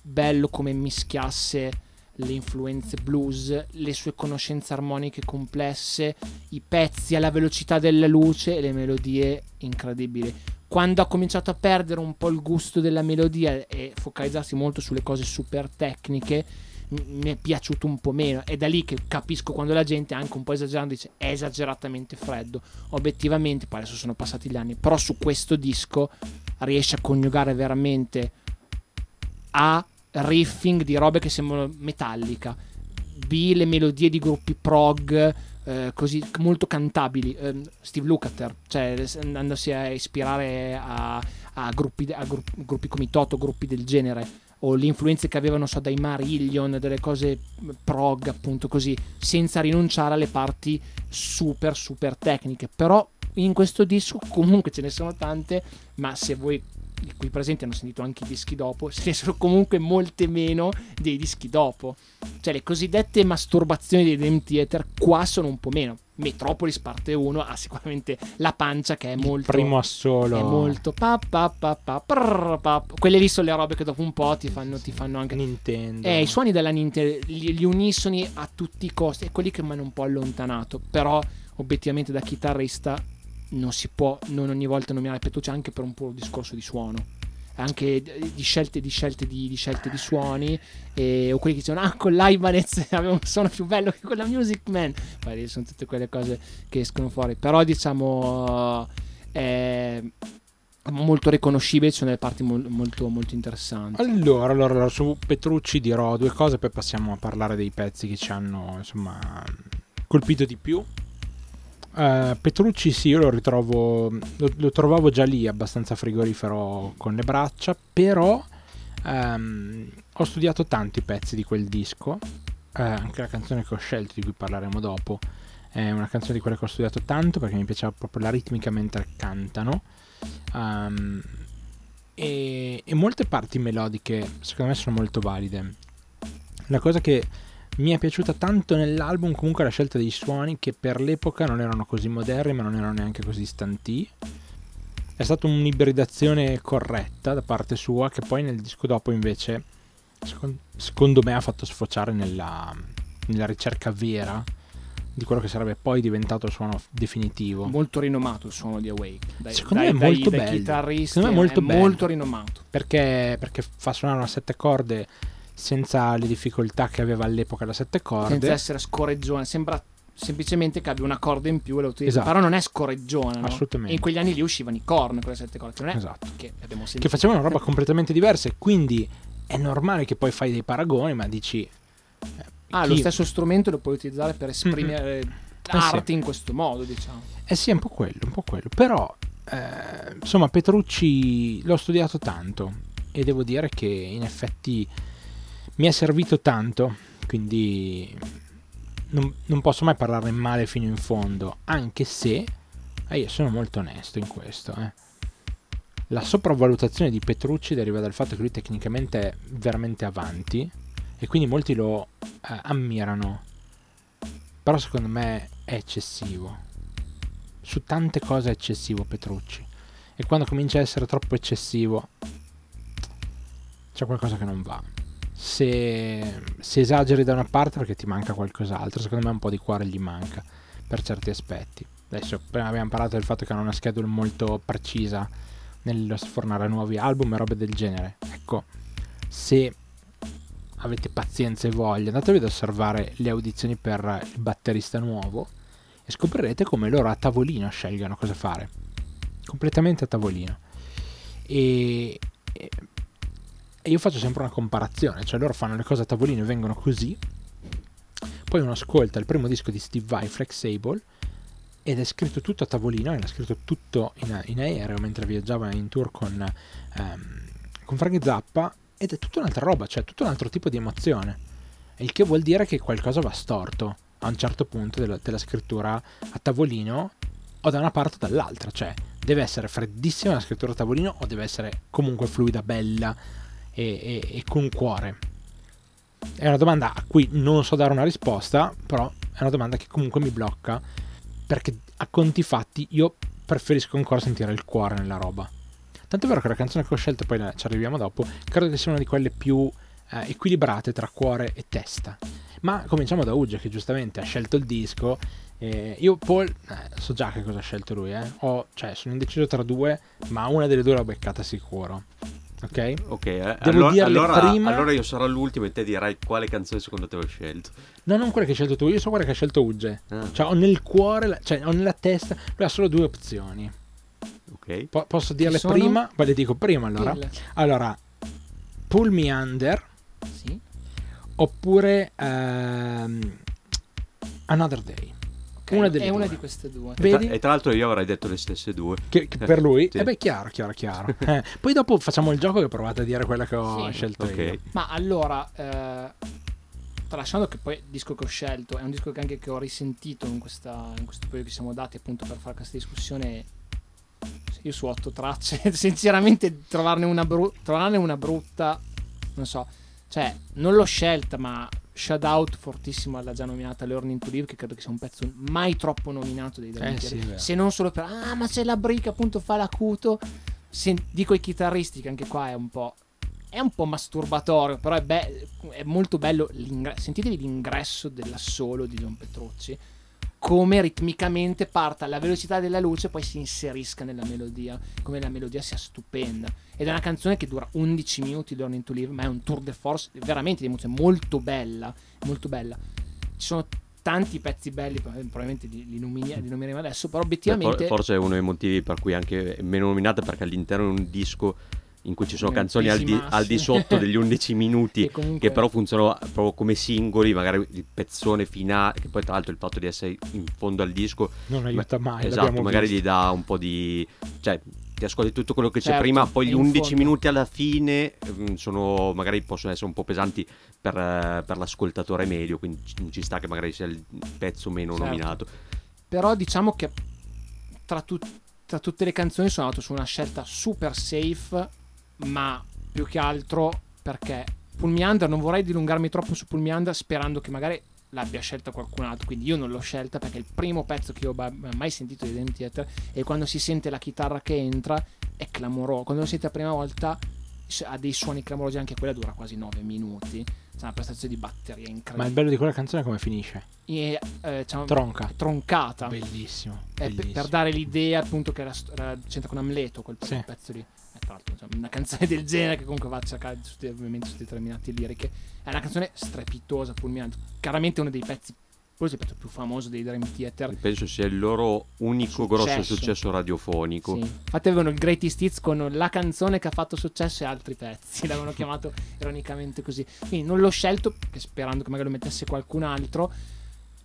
bello come mischiasse le influenze blues, le sue conoscenze armoniche complesse, i pezzi alla velocità della luce e le melodie incredibili. Quando ha cominciato a perdere un po' il gusto della melodia e focalizzarsi molto sulle cose super tecniche, mi è piaciuto un po' meno. È da lì che capisco quando la gente, anche un po' esagerando, dice è esageratamente freddo. Obiettivamente, poi adesso sono passati gli anni, però su questo disco riesce a coniugare veramente A riffing di robe che sembrano metallica. B, le melodie di gruppi prog eh, così molto cantabili. Eh, Steve Lukather, cioè andandosi a ispirare a, a, gruppi, a gru- gruppi come i Toto, gruppi del genere. O le influenze che avevano so, dai Marillion, delle cose prog, appunto così, senza rinunciare alle parti super, super tecniche. Però in questo disco comunque ce ne sono tante, ma se voi qui presenti hanno sentito anche i dischi dopo, se ne sono comunque molte meno dei dischi dopo. Cioè le cosiddette masturbazioni dei Dream Theater qua sono un po' meno. Metropolis parte 1 ha sicuramente la pancia che è molto primo assolo è molto pa, pa, pa, pa, prrr, pa. quelle lì sono le robe che dopo un po' ti fanno, ti fanno anche Nintendo eh, i suoni della Nintendo gli, gli unisoni a tutti i costi e quelli che mi hanno un po' allontanato però obiettivamente da chitarrista non si può non ogni volta nominare Petrucci anche per un il discorso di suono. Anche di scelte di scelte di, di scelte di suoni e, o quelli che dicono ah con l'Ibanez aveva un suono più bello che con la Music Man. Poi sono tutte quelle cose che escono fuori. Però diciamo è molto riconoscibile ci sono delle parti mo- molto molto interessanti. Allora, allora, allora, su Petrucci dirò due cose poi passiamo a parlare dei pezzi che ci hanno insomma colpito di più Uh, Petrucci sì, io lo ritrovo, lo, lo, trovavo già lì abbastanza frigorifero con le braccia, però um, ho studiato tanti pezzi di quel disco, uh, anche la canzone che ho scelto, di cui parleremo dopo, è una canzone di quelle che ho studiato tanto perché mi piaceva proprio la ritmica mentre cantano. Um, e, e molte parti melodiche secondo me sono molto valide. La cosa che mi è piaciuta tanto nell'album comunque la scelta dei suoni che per l'epoca non erano così moderni ma non erano neanche così stanti. È stata un'ibridazione corretta da parte sua che poi nel disco dopo invece secondo me ha fatto sfociare nella, nella ricerca vera di quello che sarebbe poi diventato il suono definitivo. Molto rinomato il suono di Awake. Dai, Secondo dai, me è molto dai, bello. Secondo me è molto, bello. molto rinomato. Perché, perché fa suonare una sette corde senza le difficoltà che aveva all'epoca la sette corde. Senza essere scorreggione, sembra semplicemente che abbia una corda in più e lo utilizza. Esatto. Però non è scorreggione. No? Assolutamente. E in quegli anni lì uscivano i corn con le sette corde. Non è esatto. che, che facevano una roba completamente diversa. E quindi è normale che poi fai dei paragoni, ma dici. Eh, ah, chi... lo stesso strumento lo puoi utilizzare per esprimere mm-hmm. l'arte eh sì. in questo modo, diciamo. Eh sì, è un po' quello, un po' quello. Però, eh, insomma, Petrucci l'ho studiato tanto. E devo dire che in effetti mi è servito tanto, quindi non, non, posso mai parlarne male fino in fondo, anche se eh, io sono molto onesto in questo. Eh. La sopravvalutazione di Petrucci deriva dal fatto che lui tecnicamente è veramente avanti e quindi molti lo eh, ammirano, però secondo me è eccessivo. Su tante cose è eccessivo Petrucci e quando comincia a essere troppo eccessivo c'è qualcosa che non va se, se, esageri da una parte perché ti manca qualcos'altro, secondo me un po' di cuore gli manca per certi aspetti. Adesso prima abbiamo parlato del fatto che hanno una schedule molto precisa nel sfornare nuovi album e robe del genere. Ecco, se avete pazienza e voglia, andatevi ad osservare le audizioni per il batterista nuovo e scoprirete come loro a tavolino scelgono cosa fare. Completamente a tavolino. E, e e io faccio sempre una comparazione, cioè loro fanno le cose a tavolino e vengono così. Poi uno ascolta il primo disco di Steve Vai, Flexable, ed è scritto tutto a tavolino, era scritto tutto in, in aereo mentre viaggiava in tour con, um, con Frank Zappa, ed è tutta un'altra roba, cioè tutto un altro tipo di emozione. Il che vuol dire che qualcosa va storto a un certo punto della, della scrittura a tavolino o da una parte o dall'altra, cioè deve essere freddissima la scrittura a tavolino o deve essere comunque fluida, bella, e, e, e con cuore? È una domanda a cui non so dare una risposta, però è una domanda che comunque mi blocca perché a conti fatti io preferisco ancora sentire il cuore nella roba. Tanto è vero che la canzone che ho scelto, poi ci arriviamo dopo, credo che sia una di quelle più eh, equilibrate tra cuore e testa. Ma cominciamo da Uge che giustamente ha scelto il disco. Eh, io Paul, eh, so già che cosa ha scelto lui, eh. Ho, cioè, sono indeciso tra due, ma una delle due l'ho beccata sicuro ok? Ok, eh. allora, allora, prima... allora, io sarò l'ultimo e te dirai quale canzone secondo te ho scelto. No, non quella che hai scelto tu, io so quella che ha scelto Ugge. Ah. Cioè, ho nel cuore, cioè, ho nella testa, lui ha solo due opzioni. Ok. Po- posso dirle prima? Poi le dico prima allora. Dille. Allora, Pull Me Under. Sì. Oppure um, Another Day. Okay, una delle è due. una di queste due. E tra, e tra, l'altro io avrei detto le stesse due. Che, che per lui? sì. Eh beh, chiaro, chiaro, chiaro. eh, poi dopo facciamo il gioco che provate a dire quella che ho sì. scelto okay. io. Ma allora, eh, tralasciando che poi il disco che ho scelto è un disco che anche che ho risentito in, questa, in questo periodo che siamo dati appunto per fare questa discussione io su otto tracce, sinceramente trovarne una, bru- trovarne una brutta, non so, cioè non l'ho scelta, ma Shout Out fortissimo alla già nominata Learning to Live, che credo che sia un pezzo mai troppo nominato dei Dream Eh, sì. Se non solo per, ah ma c'è la brica appunto fa l'acuto, Se- dico i chitarristi che anche qua è un po'... È un po' masturbatorio, però è, be- è molto bello. l'ingre- Sentitevi l'ingresso dell'assolo di John Petrucci come ritmicamente parta alla velocità della luce e poi si inserisca nella melodia, come la melodia sia stupenda. Ed è una canzone che dura 11 minuti, Learning to Live, ma è un tour de force veramente di emozione, molto bella, molto bella. Ci sono tanti pezzi belli, probabilmente li, li, nomini- li nomineremo adesso, però obiettivamente... for- forse è uno dei motivi per cui anche meno nominata perché all'interno di un disco in cui ci sono canzoni al di, al di sotto degli 11 minuti che comunque- che però funzionano proprio come singoli, magari il pezzone finale, che poi tra l'altro il fatto di essere in fondo al disco Non aiuta mai. esatto, magari visto. gli dà un po' di... cioè ti ascolti tutto quello che c'è Certo, prima, poi gli in 11 fondo- minuti alla fine mm, sono, magari possono essere un po' pesanti per, eh, per l'ascoltatore medio, quindi ci- ci sta che magari sia il pezzo meno Certo. nominato. Però diciamo che tra, tut- tra tutte le canzoni sono andato su una scelta super safe, ma più che altro perché Pulmiander, non vorrei dilungarmi troppo su Pulmiander sperando che magari l'abbia scelta qualcun altro, quindi io non l'ho scelta perché è il primo pezzo che io ho mai sentito di Dream Theater e quando si sente la chitarra che entra è clamoroso, quando lo senti la prima volta ha dei suoni clamorosi, anche quella dura quasi 9 minuti, c'è una prestazione di batteria Ma il incredibile. bello di quella canzone è come finisce. E, eh, un- Tronca. troncata. Bellissimo. Eh, per, bellissimo. per dare l'idea appunto che era, era- c'entra con Amleto quel Sì. pezzo lì tra l'altro insomma, una canzone del genere che comunque va a cercare tutte, ovviamente su determinate liriche è una canzone strepitosa fulminante chiaramente uno dei pezzi forse il pezzo più famoso dei Dream Theater Penso sia il loro unico grosso Successo. successo radiofonico. sì. infatti avevano il Greatest Hits con la canzone che ha fatto successo e altri pezzi l'avevano chiamato ironicamente così quindi non l'ho scelto sperando che magari lo mettesse qualcun altro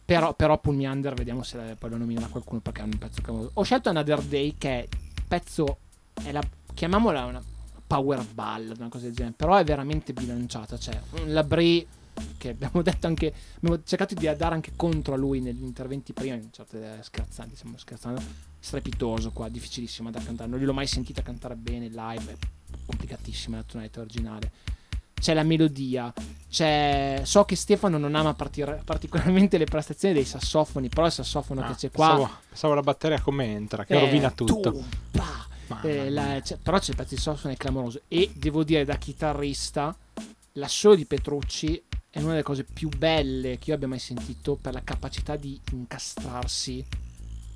però, però Pulmiander vediamo se la- poi lo nominerà qualcuno perché è un pezzo clamoroso ho scelto Another Day che è pezzo è la, chiamiamola una power ballad una cosa del genere però è veramente bilanciata cioè la Brie che abbiamo detto anche abbiamo cercato di dare anche contro a lui negli interventi prima in certe scherzanti stiamo scherzando strepitoso qua difficilissima da cantare non gliel'ho mai sentita cantare bene live è complicatissima la tonalità originale c'è la melodia c'è so che Stefano non ama partir- particolarmente le prestazioni dei sassofoni però il sassofono Ah, che c'è qua Pensavo, pensavo la batteria come entra, che eh, rovina tutto. tum, pa. Eh, la- c'è- però c'è il pezzo di sassofono è clamoroso. E devo dire da chitarrista l'assolo di Petrucci è una delle cose più belle che io abbia mai sentito per la capacità di incastrarsi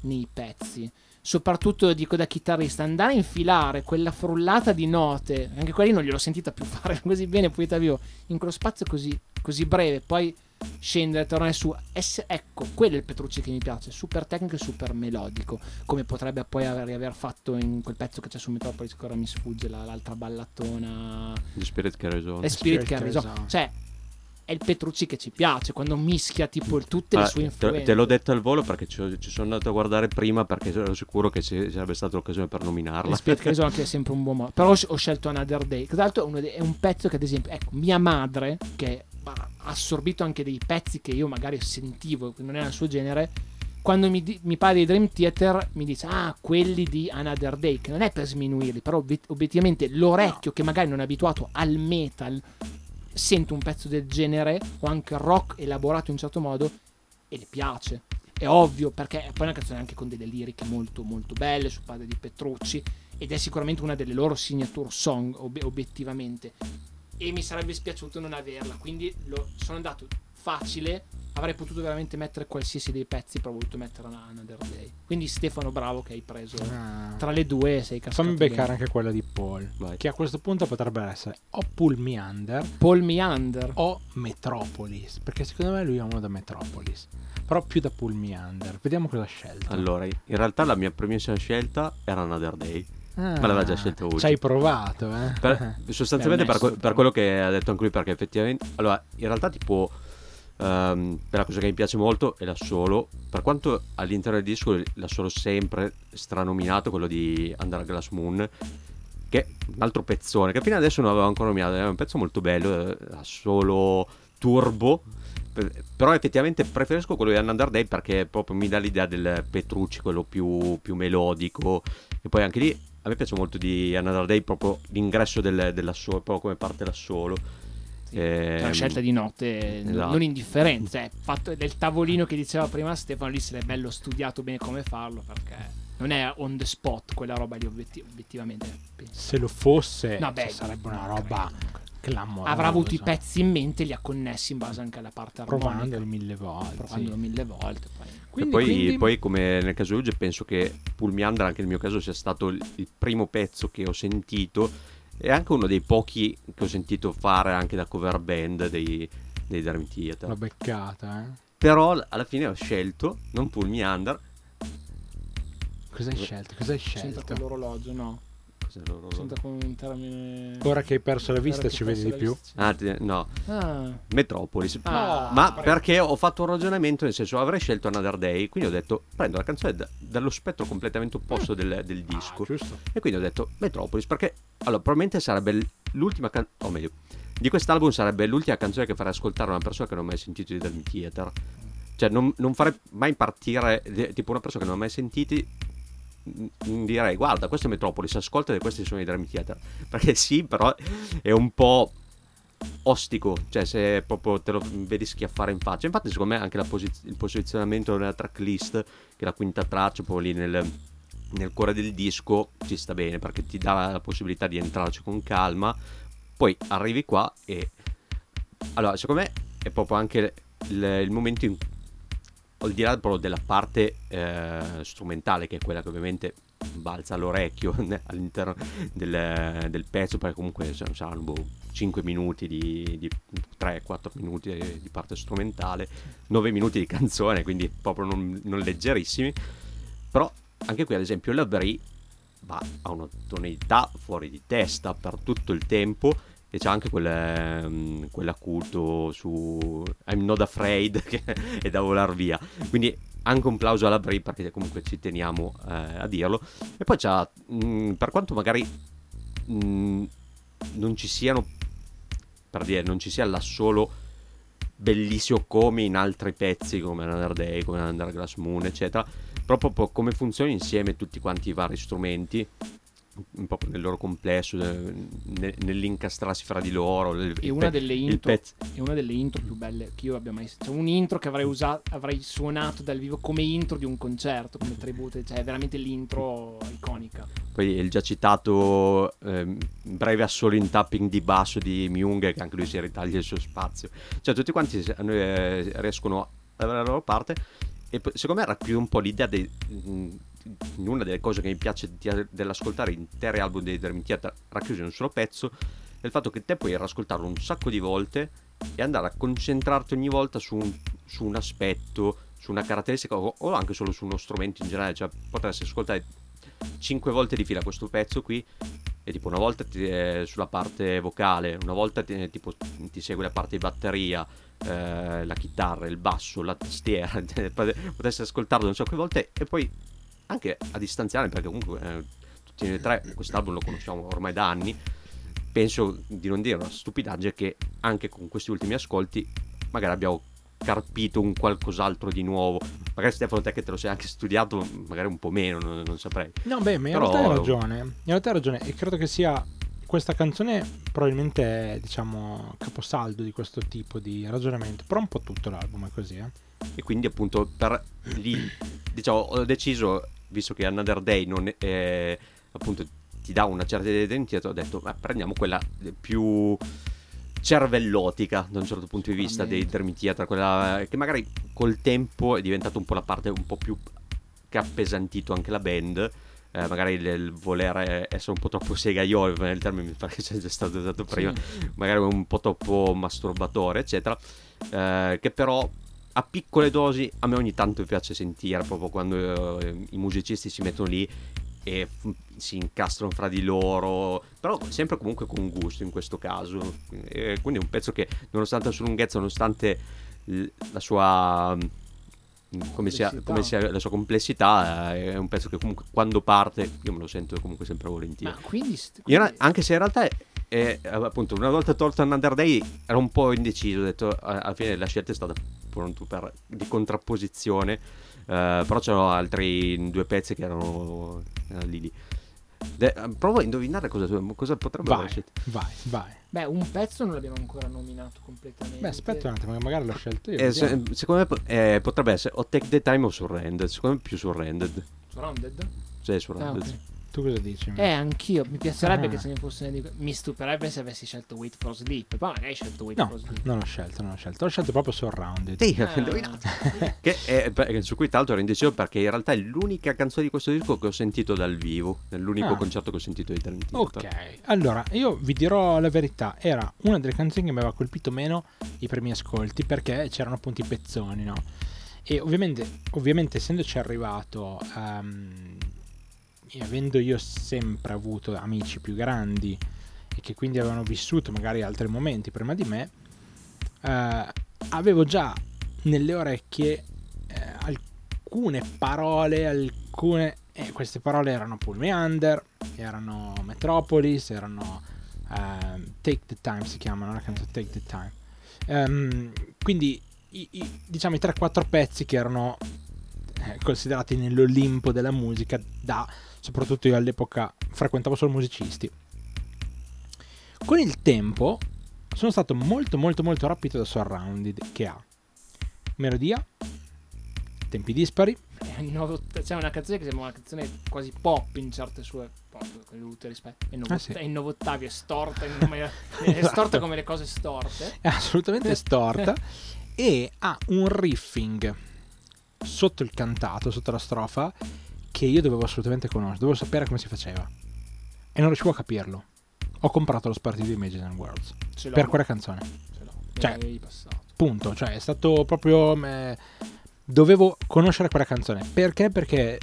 nei pezzi. Soprattutto dico da chitarrista andare a infilare quella frullata di note anche quelli non gliel'ho sentita più fare così bene poi vivo in quello spazio così, così breve. Poi scendere tornare su ess- ecco quello è il Petrucci che mi piace super tecnico e super melodico come potrebbe poi aver, aver fatto in quel pezzo che c'è su Metropolis che ora mi sfugge la- l'altra ballatona The Spirit Carries On. e Spirit Spirit Carries On. Cioè è il Petrucci che ci piace quando mischia tipo tutte le Ah, sue te, influenze te l'ho detto al volo perché ci, ci sono andato a guardare prima perché ero sicuro che ci sarebbe stata l'occasione per nominarla. Il Spirit Carries On che è sempre un buon modo. Però ho, ho scelto Another Day. Che tra l'altro è un pezzo che, ad esempio, ecco, mia madre, che ha assorbito anche dei pezzi che io magari sentivo, che non era il suo genere, quando mi, mi parla di Dream Theater mi dice, ah, quelli di Another Day, che non è per sminuirli, però obiet- obiettivamente l'orecchio che magari non è abituato al metal, sente un pezzo del genere, o anche rock elaborato in un certo modo, e le piace. È ovvio, perché è poi una canzone anche con delle liriche molto molto belle sul padre di Petrucci ed è sicuramente una delle loro signature song ob- obiettivamente e mi sarebbe spiaciuto non averla quindi lo- sono andato facile avrei potuto veramente mettere qualsiasi dei pezzi però ho voluto mettere una Another Day quindi Stefano bravo che hai preso Ah. tra le due sei cascato Fammi beccare bene. anche quella di Paul. Vai. Che a questo punto potrebbe essere o Pull Meander Paul Meander o Metropolis. Perché secondo me lui è uno da Metropolis. Però più da Pull Meander. Vediamo cosa ha scelto. Allora, in realtà la mia primissima scelta era Another Day. Ah, ma l'aveva già scelto Ugi. Ci hai provato, eh? Per- sostanzialmente Beh, per, per quello che ha detto anche lui, perché effettivamente... Allora, in realtà tipo... ehm, per la cosa che mi piace molto è l'assolo. Per quanto all'interno del disco l'assolo sempre stranominato, quello di Under Glass Moon, che è un altro pezzone, che fino adesso non avevo ancora nominato, è un pezzo molto bello, eh, assolo turbo. Per- Però effettivamente preferisco quello di Under Day perché proprio mi dà l'idea del Petrucci, quello più, più melodico, E poi anche lì a me piace molto di Another Day proprio l'ingresso del, dell'assolo, proprio come parte l'assolo. Sì. C'è una scelta di notte esatto. non indifferente. Cioè, fatto del tavolino che diceva prima Stefano, lì sarebbe bello studiato bene come farlo perché non è on the spot quella roba lì obiettiv- obiettivamente. Se lo fosse, no, beh, sarebbe una roba clamorosa. Avrà avuto i pezzi in mente e li ha connessi in base anche alla parte armonica. Provandoli mille volte. Provandolo sì. mille volte. Poi. Quindi, poi, quindi... poi, come nel caso di Uge, penso che Pulmiandra, anche nel mio caso, sia stato il primo pezzo che ho sentito è anche uno dei pochi che ho sentito fare anche da cover band dei, dei Dream Theater. L'ho beccata, eh. Però alla fine ho scelto non Under. Cosa hai scelto? Cosa hai scelto? L'orologio, no. Senta con un termine. Ora che hai perso la vista, ci vedi di più? Ah, ti, no. Ah. Metropolis. Ah, ma prego. perché ho fatto un ragionamento, nel senso avrei scelto Another Day, quindi ho detto prendo la canzone da, dallo spettro completamente opposto del, del disco. Ah, e quindi ho detto Metropolis perché allora probabilmente sarebbe l'ultima canzone, o meglio, di quest'album sarebbe l'ultima canzone che farei ascoltare a una persona che non ha mai sentito di Dream Theater. Cioè non, non farei mai partire tipo una persona che non ha mai sentiti direi guarda questo è Metropolis ascolta e questi sono i Dream Theater perché sì però è un po' ostico cioè se proprio te lo vedi schiaffare in faccia. Infatti secondo me anche posiz- il posizionamento nella tracklist che è la quinta traccia poi lì nel, nel cuore del disco ci sta bene perché ti dà la possibilità di entrarci con calma. Poi arrivi qua e allora secondo me è proprio anche il, il momento in cui al di là proprio della parte eh, strumentale, che è quella che ovviamente balza l'orecchio all'interno del, del, pezzo, perché comunque saranno boh, 5 minuti di, di 3-4 minuti di parte strumentale, 9 minuti di canzone, quindi proprio non, non leggerissimi. Però anche qui, ad esempio, la Brie va a una tonalità fuori di testa per tutto il tempo e c'è anche quel, um, quell'acculto su I'm not afraid che è da volar via. Quindi anche un plauso alla Brie perché comunque ci teniamo eh, a dirlo. E poi c'ha, mh, mm, per quanto magari mh, mm, non ci siano, per dire, non ci sia l'assolo bellissimo come in altri pezzi come Another Day, come Underglass Moon, eccetera, proprio come funzionano insieme tutti quanti i vari strumenti proprio nel loro complesso, nell'incastrarsi fra di loro. E una, pe- intro, è una delle intro più belle che io abbia mai sentito. Cioè, un intro che avrei usato, avrei suonato dal vivo come intro di un concerto, come tributo, cioè è veramente l'intro iconica. Poi il già citato eh, breve assolo in tapping di basso di Myung, che anche lui si ritaglia il suo spazio. Cioè tutti quanti eh, riescono ad avere la loro parte e secondo me racchiude un po' l'idea dei una delle cose che mi piace dell'ascoltare interi album dei Dream Theater racchiusi in un solo pezzo è il fatto che te puoi ascoltarlo un sacco di volte e andare a concentrarti ogni volta su un, su un aspetto, su una caratteristica o, o, anche solo su uno strumento in generale, cioè potresti ascoltare 5 volte di fila questo pezzo qui e tipo una volta ti, eh, sulla parte vocale, una volta ti, tipo, ti segue la parte di batteria, eh, la chitarra, il basso, la tastiera, potresti ascoltarlo un sacco di volte e poi anche a distanziare, perché comunque eh, tutti e tre quest'album lo conosciamo ormai da anni, penso di non dire una stupidaggine che anche con questi ultimi ascolti magari abbiamo carpito un qualcos'altro di nuovo. Magari Stefano, te che te lo sei anche studiato, magari un po' meno, non, non saprei. No, beh, ma in Però... realtà hai ragione. In realtà hai ragione e credo che sia questa canzone probabilmente è, diciamo, caposaldo di questo tipo di ragionamento, però un po' tutto l'album è così, eh. E quindi appunto per lì, diciamo, ho deciso visto che Another Day non è, eh, appunto ti dà una certa identità, ho detto ma prendiamo quella più cervellotica da un certo punto di vista dei Theater, quella che magari col tempo è diventata un po' la parte un po' più che ha appesantito anche la band. Eh, magari il, il, voler essere un po' troppo segaiolo, il termine mi pare che sia già stato usato prima, sì. magari un po' troppo masturbatore, eccetera, eh, che però a piccole dosi a me ogni tanto piace sentire proprio quando eh, i musicisti si mettono lì e f- si incastrano fra di loro, però sempre comunque con gusto in questo caso. E quindi è un pezzo che, nonostante la sua lunghezza, nonostante l- la sua. Come sia, come sia, la sua complessità, eh, è un pezzo che comunque quando parte io me lo sento comunque sempre volentieri. Ma quindi, quindi... anche se in realtà è, appunto una volta tolto Another Day ero un po' indeciso, ho detto alla fine la scelta è stata pronto per, di contrapposizione. Uh, però c'erano altri due pezzi che erano, erano lì lì. De- provo a indovinare cosa, cosa potrebbe vai, essere. Vai, vai. Beh, un pezzo non l'abbiamo ancora nominato completamente. Beh, aspetta un attimo, magari l'ho scelto io. Eh, se, secondo me eh, potrebbe essere o Take the Time o Surrendered. Secondo me più Surrendered. Surrounded? Sì, Surrendered. Ah, okay. Tu cosa dici? Eh, anch'io. Mi piacerebbe ah. che se ne fosse. Mi stupirebbe se avessi scelto Wait for Sleep. Ma hai scelto Wait no, for Sleep. Non l'ho scelto, non l'ho scelto. L'ho scelto proprio Surrounded. Sì, ah. che è, su cui tra l'altro ero indeciso perché in realtà è l'unica canzone di questo disco che ho sentito dal vivo. È l'unico ah. concerto che ho sentito di Trent Ok, allora io vi dirò la verità. Era una delle canzoni che mi aveva colpito meno i primi ascolti perché c'erano appunto i pezzoni, no? E ovviamente, ovviamente essendoci arrivato. Um, e avendo io sempre avuto amici più grandi e che quindi avevano vissuto magari altri momenti prima di me, eh, avevo già nelle orecchie eh, alcune parole, alcune... Eh, queste parole erano Pull Meander, erano Metropolis, erano uh, Take the Time, si chiamano la canzone Take the Time. Um, quindi i, i, diciamo i 3-4 pezzi che erano eh, considerati nell'Olimpo della musica da soprattutto io all'epoca frequentavo solo musicisti. Con il tempo sono stato molto molto molto rapito da Surrounded che ha melodia, tempi dispari. C'è una canzone che sembra una canzone quasi pop in certe sue con tutte rispetto. È, novott- ah, sì. è in novottavi, è storta, in come, è storta come le cose storte. È assolutamente storta e ha un riffing sotto il cantato, sotto la strofa, che io dovevo assolutamente conoscere, dovevo sapere come si faceva. E non riuscivo a capirlo. Ho comprato lo Spartito di Images and Worlds per quella canzone. Ce l'ho. Cioè, punto. Cioè, è stato proprio. Eh, dovevo conoscere quella canzone. Perché? Perché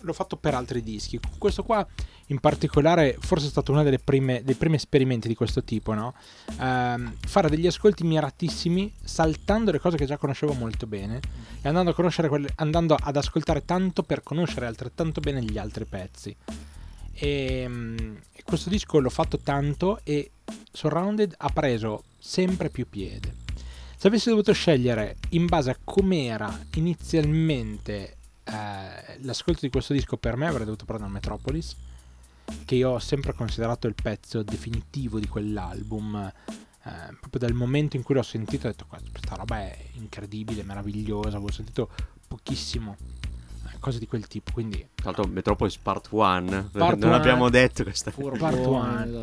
l'ho fatto per altri dischi. Questo qua in particolare forse è stato uno dei primi esperimenti di questo tipo, no? Um, fare degli ascolti miratissimi saltando le cose che già conoscevo molto bene e andando, quelle, andando ad ascoltare tanto per conoscere altrettanto bene gli altri pezzi. E, um, e questo disco l'ho fatto tanto e Surrounded ha preso sempre più piede. Se avessi dovuto scegliere in base a com'era inizialmente eh, l'ascolto di questo disco per me avrei dovuto prendere Metropolis che io ho sempre considerato il pezzo definitivo di quell'album. Eh, proprio dal momento in cui l'ho sentito ho detto questa roba è incredibile, meravigliosa, avevo sentito pochissimo eh, cose di quel tipo quindi tra l'altro Metropolis Part 1 non one, abbiamo detto questa Part 1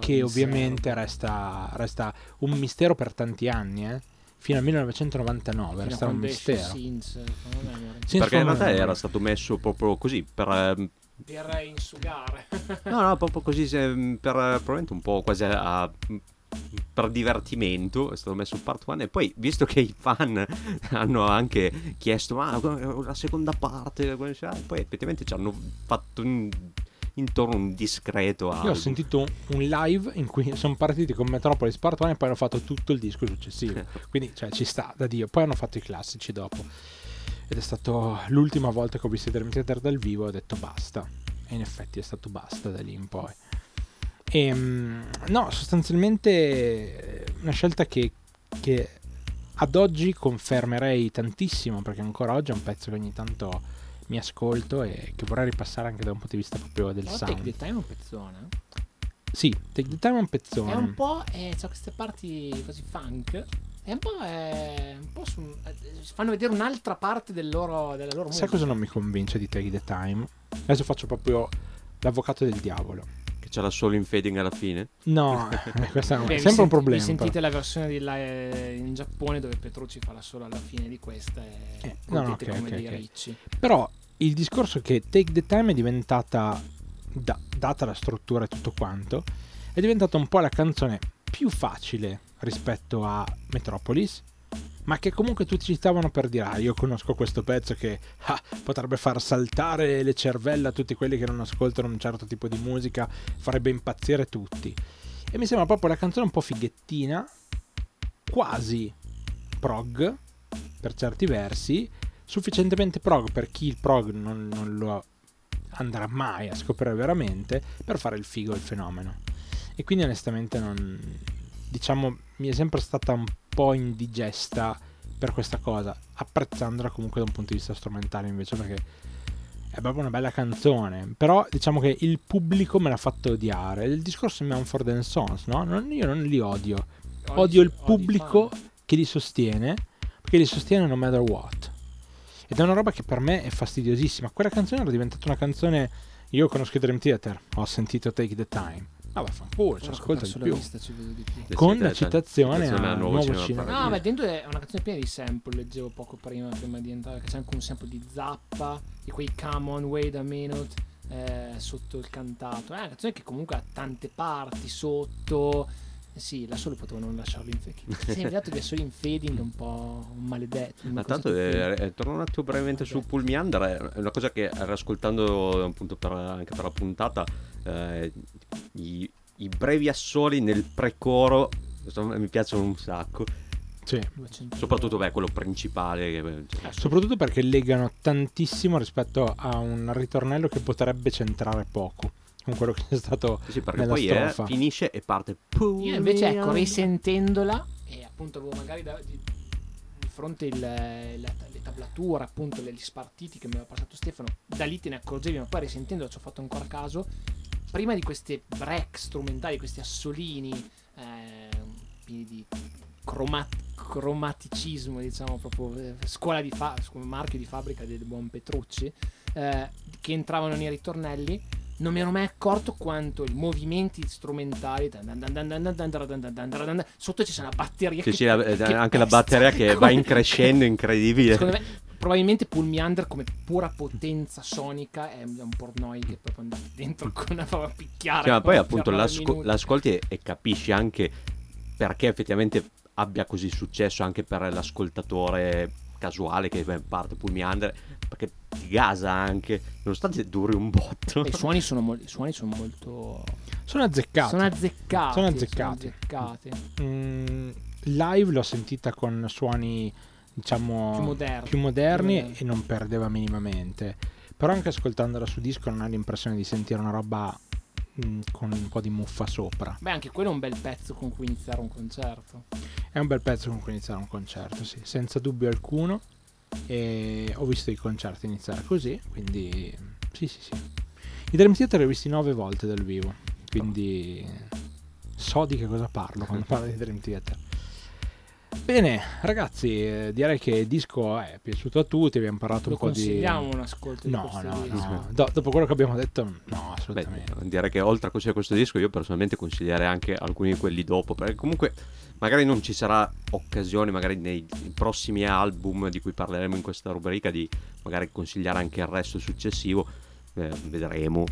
che ovviamente resta, resta, un mistero per tanti anni eh? fino al 1999 resta un mistero Sins, perché in realtà era stato messo proprio così per ehm, per insugare. no, no, proprio così per probabilmente un po' quasi a, per divertimento è stato messo part 1 e poi visto che i fan hanno anche chiesto ma la seconda parte poi effettivamente ci hanno fatto un, intorno un discreto album. io ho sentito un live in cui sono partiti con Metropolis part 1 e poi hanno fatto tutto il disco successivo quindi cioè, ci sta da Dio poi hanno fatto i classici dopo ed è stato l'ultima volta che ho visto i Dream Theater dal vivo e ho detto basta e in effetti è stato basta da lì in poi e, ehm, no sostanzialmente una scelta che, che ad oggi confermerei tantissimo perché ancora oggi è un pezzo che ogni tanto mi ascolto e che vorrei ripassare anche da un punto di vista proprio del oh, sound. Take the Time è un pezzone. Sì, Take the Time è un pezzone. È un po'. Eh, c'ho queste parti così funk. È un po'. È un po' su, eh, fanno vedere un'altra parte del loro, della loro Sai cosa non mi convince di Take the Time? Adesso faccio proprio l'avvocato del diavolo. Che c'era solo in fading alla fine? No, eh, questo è, Beh, sempre un problema. Vi sentite però. la versione di la, eh, in Giappone dove Petrucci fa la solo alla fine di questa e eh, no, no, okay, come okay, dei okay. ricci. Però il discorso è che Take the Time è diventata, da, data la struttura e tutto quanto, è diventata un po' la canzone più facile rispetto a Metropolis, ma che comunque tutti citavano per dire ah io conosco questo pezzo che ah, potrebbe far saltare le cervella a tutti quelli che non ascoltano un certo tipo di musica, farebbe impazzire tutti. E mi sembra proprio la canzone un po' fighettina, quasi prog per certi versi, sufficientemente prog per chi il prog non, non lo andrà mai a scoprire veramente, per fare il figo il fenomeno. E quindi onestamente non, diciamo, mi è sempre stata un po' indigesta per questa cosa, apprezzandola comunque da un punto di vista strumentale invece perché è proprio una bella canzone. Però diciamo che il pubblico me l'ha fatto odiare. Il discorso è Manford Sons, no? Non, io non li odio. Odio il pubblico che li sostiene, perché li sostiene no matter what. Ed è una roba che per me è fastidiosissima. Quella canzone era diventata una canzone. Io conosco Dream Theater, ho sentito Take the Time. Ah, vaffanculo, ci ascolta di più. Vista, ci vedo di più. Con la citazione a Nuovo cinema Cinema. No, ma dentro è una canzone piena di sample, leggevo poco prima, prima di entrare, che c'è anche un sample di Zappa, di quei Come On, Wait a Minute, eh, sotto il cantato. È una canzone che comunque ha tante parti sotto. Eh Sì, la solo potevo non lasciarlo in fading. È invitato di solo in fading, è un po' un maledetto. Ma tanto, eh, eh, torno un attimo brevemente su Vabbè. Paul Meander, è una cosa che ascoltando appunto per- anche per la puntata, eh, i, i brevi assoli nel pre-coro insomma, mi piacciono un sacco, Sì. 200 soprattutto beh, quello principale. Che, cioè, Soprattutto perché legano tantissimo rispetto a un ritornello che potrebbe centrare poco con quello che è stato sì, perché nella poi eh, strofa. finisce e parte Io invece, ecco, risentendola, e appunto avevo magari da- di, di fronte il- la- le tablature, appunto, gli spartiti che mi aveva passato Stefano, da lì te ne accorgevi, ma poi risentendola ci ho fatto ancora caso prima di questi break strumentali, questi assolini eh, pieni di cromat- cromaticismo, diciamo proprio eh, scuola di fa- marchio di fabbrica del buon Petrucci, eh, che entravano nei ritornelli, non mi ero mai accorto quanto i movimenti strumentali sotto ci c'è una batteria che, che c'è anche la batteria che va in crescendo incredibile secondo me probabilmente Paul Meander come pura potenza sonica è un pornoi che proprio andava dentro con una fa picchiare Sì, ma poi appunto l'asco- l'ascolti e, e capisci anche perché effettivamente abbia così successo anche per l'ascoltatore casuale che parte Paul Meander perché ti gasa anche nonostante duri un botto E i suoni sono, mol- i suoni sono molto sono azzeccati. sono azzeccati Sono azzeccati. azzeccati. Mm, live l'ho sentita con suoni diciamo più moderni più moderni Più moderni. e non perdeva minimamente. Però anche ascoltandola su disco non hai l'impressione di sentire una roba mm, con un po' di muffa sopra. beh anche quello è un bel pezzo con cui iniziare un concerto È un bel pezzo con cui iniziare un concerto, sì, senza dubbio alcuno. E ho visto i concerti iniziare così, quindi sì, sì, sì. I Dream Theater li ho visti nove volte dal vivo, quindi so di che cosa parlo quando parlo di Dream Theater. Bene, ragazzi, eh, direi che il disco è piaciuto a tutti, abbiamo parlato lo un po' di... consigliamo un ascolto di No, questo no, disco. no. Do- dopo quello che abbiamo detto, no, Beh, assolutamente. direi che oltre a consigliare questo disco io personalmente consiglierei anche alcuni di quelli dopo perché comunque magari non ci sarà occasione magari nei prossimi album di cui parleremo in questa rubrica di magari consigliare anche il resto successivo eh, vedremo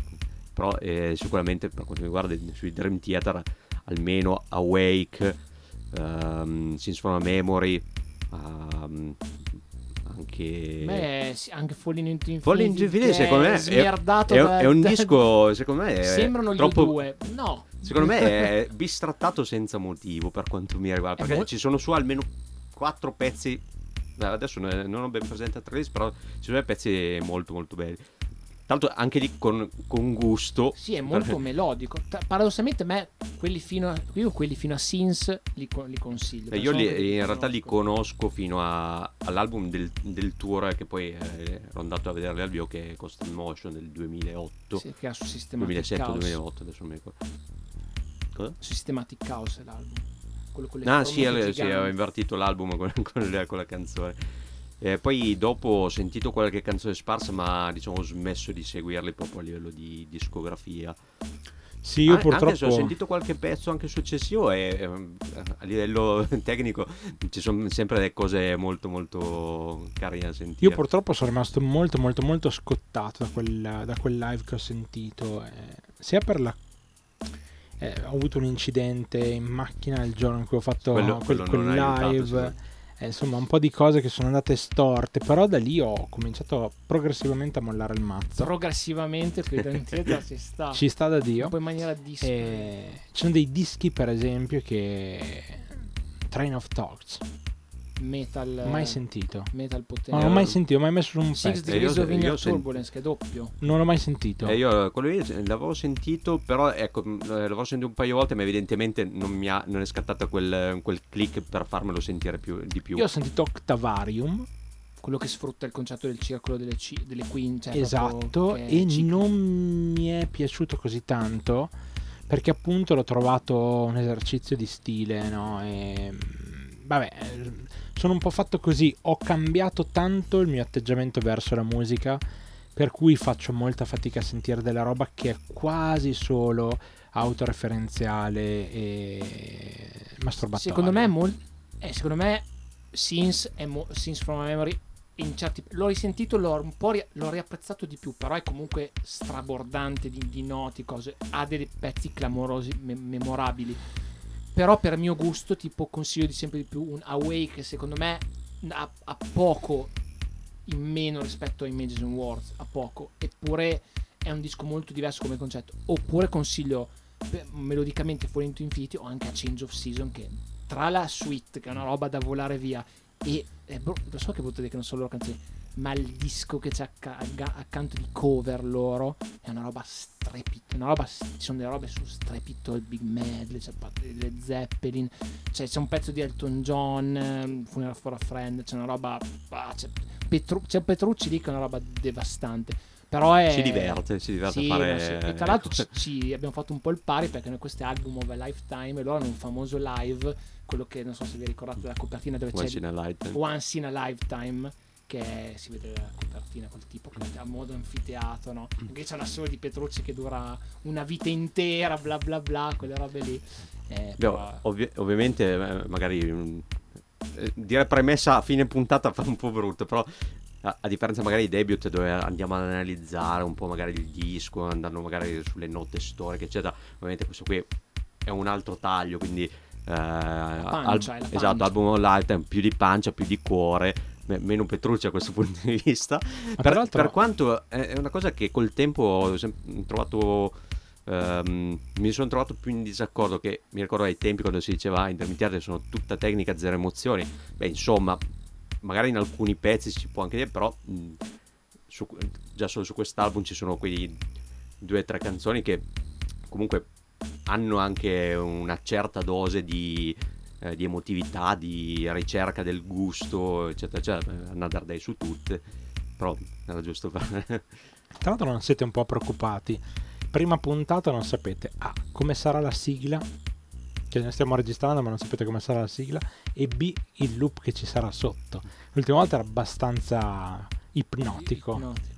però eh, sicuramente per quanto mi riguarda sui Dream Theater almeno Awake ehm, Sins from a Memory ehm, anche Beh, anche Falling into Infinity, Falling into Infinity, secondo me, è- è, da- è un disco secondo me è sembrano gli troppo due no Secondo me è bistrattato senza motivo per quanto mi riguarda. È Perché mol- ci sono su almeno quattro pezzi. eh, Adesso non ho ben presente la tracklist, però ci sono dei pezzi molto molto belli. Tanto anche lì con, con gusto. Sì, è molto Perché- melodico. Tra- Paradossalmente, a me quelli fino a, io quelli fino a Sins li, li consiglio. Beh, io li- in realtà li conosco. fino a- all'album del, del tour che poi eh, ero andato a vederli al vivo che è Cost in Motion del 2008. Sì, che ha su Systematic 2007-2008 Chaos. adesso non mi ricordo. Cosa? Systematic Chaos è l'album. Quello con le Ah sì, eh, sì, ho invertito l'album con, con con la canzone. Eh, poi dopo ho sentito qualche canzone sparsa, ma diciamo ho smesso di seguirli proprio a livello di discografia. Sì, io An- Anche se ho purtroppo... sentito qualche pezzo anche successivo e ehm, a livello tecnico ci sono sempre delle cose molto molto carine da sentire. Io purtroppo sono rimasto molto molto molto scottato da quel, da quel live che ho sentito, eh, sia per la... eh, ho avuto un incidente in macchina il giorno in cui ho fatto Quello- quel, quello quel aiutato, live, sicuramente. Eh, insomma un po' di cose che sono andate storte, però da lì ho cominciato progressivamente a mollare il mazzo. Progressivamente dentro ci sta. Ci sta da Dio. Un po' in maniera dispari. Eh, ci sono dei dischi per esempio che... Train of Thoughts. Metal Mai sentito. metal potente. Non l'ho mai sentito, mai messo su un Six pezzo. Eh, Degrees of io Inner sen- Turbulence che è doppio. Non l'ho mai sentito. Eh, io quello lì l'avevo sentito, però ecco, mh, eh, l'avevo sentito un paio di volte, ma evidentemente non, mi ha- non è scattato quel, quel click per farmelo sentire più, di più. Io ho sentito Octavarium, Quello che sfrutta il concetto del circolo delle, ci- delle queen. Cioè esatto, e ciclico. non mi è piaciuto così tanto perché appunto l'ho trovato un esercizio di stile, no? E, mm, vabbè, eh, sono un po' fatto così, ho cambiato tanto il mio atteggiamento verso la musica, per cui faccio molta fatica a sentire della roba che è quasi solo autoreferenziale e masturbatoria. Secondo me, è mol- eh, secondo me, Sins, è mo- Sins from Memory. Certi- l'ho risentito, l'ho un po' ri- l'ho riapprezzato di più, però è comunque strabordante di, di noti, cose. Ha dei pezzi clamorosi, me- memorabili. Però per mio gusto, tipo, consiglio di sempre di più un Away che secondo me ha, ha poco in meno rispetto a Images and Words, a poco. Eppure è un disco molto diverso come concetto. Oppure consiglio per- melodicamente Fuori into Infinity o anche a Change of Season che tra la suite che è una roba da volare via e eh, bro, lo so che potete dire che non sono loro canzoni ma il disco che c'è acca- accanto di cover loro è una roba strepitosa una roba ci sono delle robe su strepito il Big Medley c'è delle Zeppelin c'è, c'è un pezzo di Elton John ehm, Funeral for a Friend c'è una roba ah, c'è, Petru- c'è Petrucci lì che è una roba devastante però è Si diverte, si diverte sì, a fare... sì. E tra l'altro ci, ci abbiamo fatto un po' il pari perché noi questo album of a lifetime e loro hanno un famoso live, quello che non so se vi ricordate della copertina dove Once c'è in a lifetime. Once in a Lifetime che si vede la copertina col tipo che a modo anfiteatro no? anche c'è una sola di Petrucci che dura una vita intera bla bla bla quelle robe lì. Eh, Beh, però- ovvi- ovviamente, eh, magari mm, eh, dire premessa a fine puntata fa un po' brutto, però a, a differenza magari di debut dove andiamo ad analizzare un po' magari il disco, andando magari sulle note storiche, eccetera, ovviamente questo qui è un altro taglio, quindi eh, pancia, è la esatto, album of lifetime, più di pancia, più di cuore, meno Petrucci a questo punto di vista. Per, per quanto è una cosa che col tempo ho trovato. ehm, mi sono trovato più in disaccordo che mi ricordo ai tempi quando si diceva ah, intermittiate sono tutta tecnica, zero emozioni. Beh, insomma, magari in alcuni pezzi si può anche dire, però mh, su- già solo su quest'album ci sono quei due o tre canzoni che comunque hanno anche una certa dose di, eh, di emotività, di ricerca del gusto, eccetera, eccetera. Another Day su tutte, però era giusto per... Tra l'altro non siete un po' preoccupati. Prima puntata non sapete A. come sarà la sigla, che ne stiamo registrando ma non sapete come sarà la sigla, e B. il loop che ci sarà sotto. L'ultima volta era abbastanza ipnotico, ipnotico.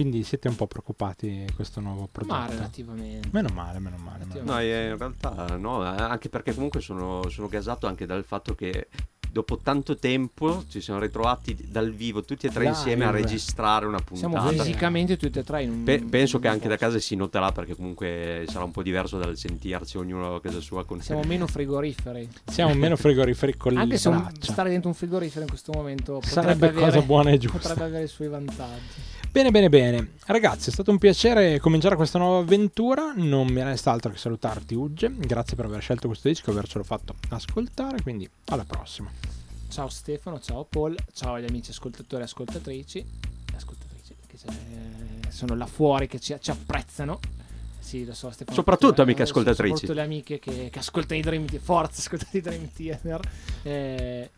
Quindi siete un po' preoccupati di questo nuovo ma prodotto. relativamente Meno male, meno male. meno No, male. eh, in realtà no, eh, anche perché comunque sono, sono gasato anche dal fatto che dopo tanto tempo ci siamo ritrovati dal vivo tutti e tre Live. insieme a registrare una siamo puntata. fisicamente tutti e tre in un Pe- penso in che un anche da casa si noterà perché comunque sarà un po' diverso dal sentirci ognuno a casa sua con siamo meno frigoriferi Siamo meno frigoriferi con Anche le se un- stare dentro un frigorifero in questo momento potrebbe Sarebbe avere, cosa buona e giusta. potrebbe avere i suoi vantaggi. Bene, bene, bene. Ragazzi, è stato un piacere cominciare questa nuova avventura. Non mi resta altro che salutarti, Ugge. Grazie per aver scelto questo disco e avercelo fatto ascoltare. Quindi, alla prossima. Ciao Stefano, ciao Paul, ciao agli amici ascoltatori e ascoltatrici. Ascoltatrici che sono là fuori che ci, ci apprezzano. Sì, lo so, Stefano. Soprattutto tutte- amiche eh, ascoltatrici. Soprattutto le amiche che, che ascoltano i Dream Theater. Forza, ascoltate i Dream Theater. Eh,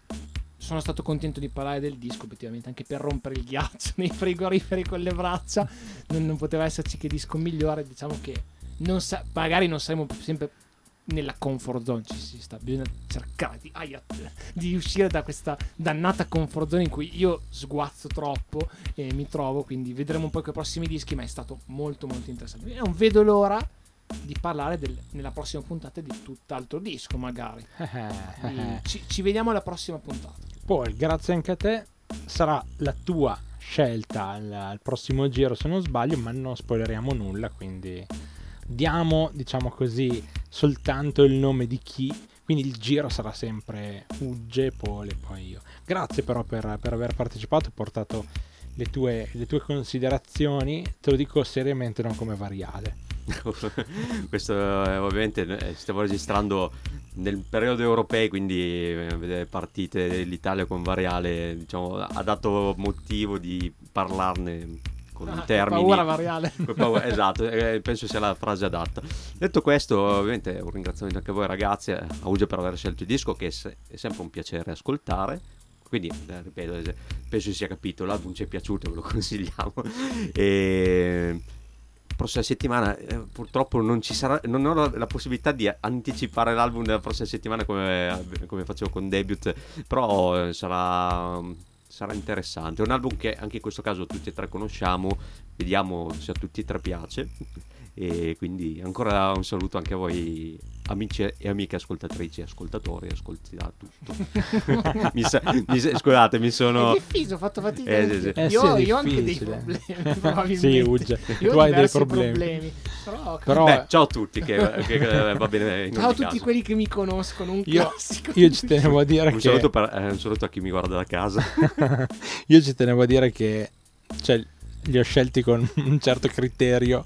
sono stato contento di parlare del disco, effettivamente, anche per rompere il ghiaccio nei frigoriferi con le braccia. Non, non poteva esserci che disco migliore. Diciamo che non sa- magari non saremo sempre nella comfort zone. Ci si sta, bisogna cercare di, aia, di uscire da questa dannata comfort zone in cui io sguazzo troppo e mi trovo. Quindi vedremo un po' con i prossimi dischi, ma è stato molto, molto interessante. Non vedo l'ora di parlare del- nella prossima puntata di tutt'altro disco, magari. Ci, ci vediamo alla prossima puntata. Poi, grazie anche a te. Sarà la tua scelta al, al prossimo giro, se non sbaglio, ma non spoileriamo nulla. Quindi, diamo, diciamo così, soltanto il nome di chi. Quindi il giro sarà sempre Ugge, Paul e poi io. Grazie però per, per aver partecipato e portato le tue, le tue considerazioni. Te lo dico seriamente, non come variale. Questo eh, ovviamente eh, stiamo registrando nel periodo europeo, quindi eh, vedere partite dell'Italia con Variale, diciamo, ha dato motivo di parlarne con Ah, termini. Paura variale. Paura- esatto, eh, penso sia la frase adatta. Detto questo, ovviamente un ringraziamento anche a voi ragazzi, a Uge per aver scelto il disco, che è sempre un piacere ascoltare. Quindi, eh, ripeto, eh, penso sia capito, l'album ci è piaciuto, ve lo consigliamo. E prossima settimana eh, purtroppo non ci sarà non ho la, la possibilità di anticipare l'album della prossima settimana come, come facevo con debut però eh, sarà sarà interessante è un album che anche in questo caso tutti e tre conosciamo vediamo se a tutti e tre piace e quindi ancora un saluto anche a voi amici e amiche ascoltatrici e ascoltatori ascolti da tutto mi sa- mi sa- scusate mi sono È difficile, ho fatto fatica. Eh, sì, sì. Eh, io, sì, io ho anche dei problemi. Sì, Ugge, Io tu hai dei diversi problemi. Però, Però Beh, ciao a tutti che, che- che va bene in ciao a tutti caso. quelli che mi conoscono. Un Io- classico. io ci tenevo a dire un che saluto, per- eh, un saluto a chi mi guarda da casa io ci tenevo a dire che cioè, li ho scelti con un certo criterio.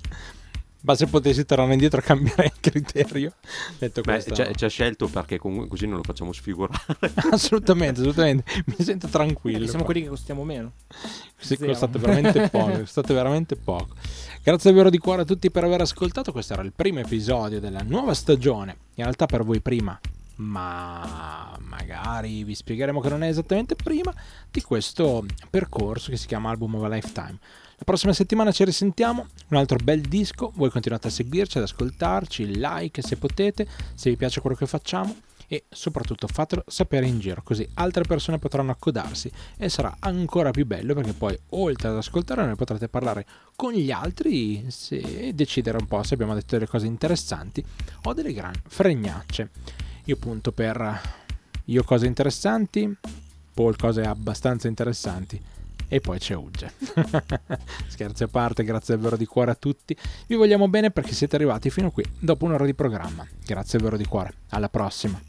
Ma se potessi tornare indietro cambierei il criterio. Detto Beh, questo, ci ha- ci ha scelto perché comunque così non lo facciamo sfigurare assolutamente, assolutamente. Mi sento tranquillo. Siamo qua. quelli che costiamo meno. Sì, costate veramente poco, costate veramente poco. Grazie davvero di cuore a tutti per aver ascoltato. Questo era il primo episodio della nuova stagione. In realtà per voi prima, ma magari vi spiegheremo che non è esattamente prima di questo percorso che si chiama Album of a Lifetime. La prossima settimana ci risentiamo, un altro bel disco, voi continuate a seguirci, ad ascoltarci, like se potete, se vi piace quello che facciamo. E soprattutto fatelo sapere in giro così altre persone potranno accodarsi e sarà ancora più bello perché poi oltre ad ascoltare noi potrete parlare con gli altri e decidere un po' se abbiamo detto delle cose interessanti o delle gran fregnacce. Io punto per io cose interessanti Paul cose abbastanza interessanti e poi c'è Ugge scherzi a parte grazie davvero di cuore a tutti. Vi vogliamo bene perché siete arrivati fino qui dopo un'ora di programma. Grazie davvero di cuore. Alla prossima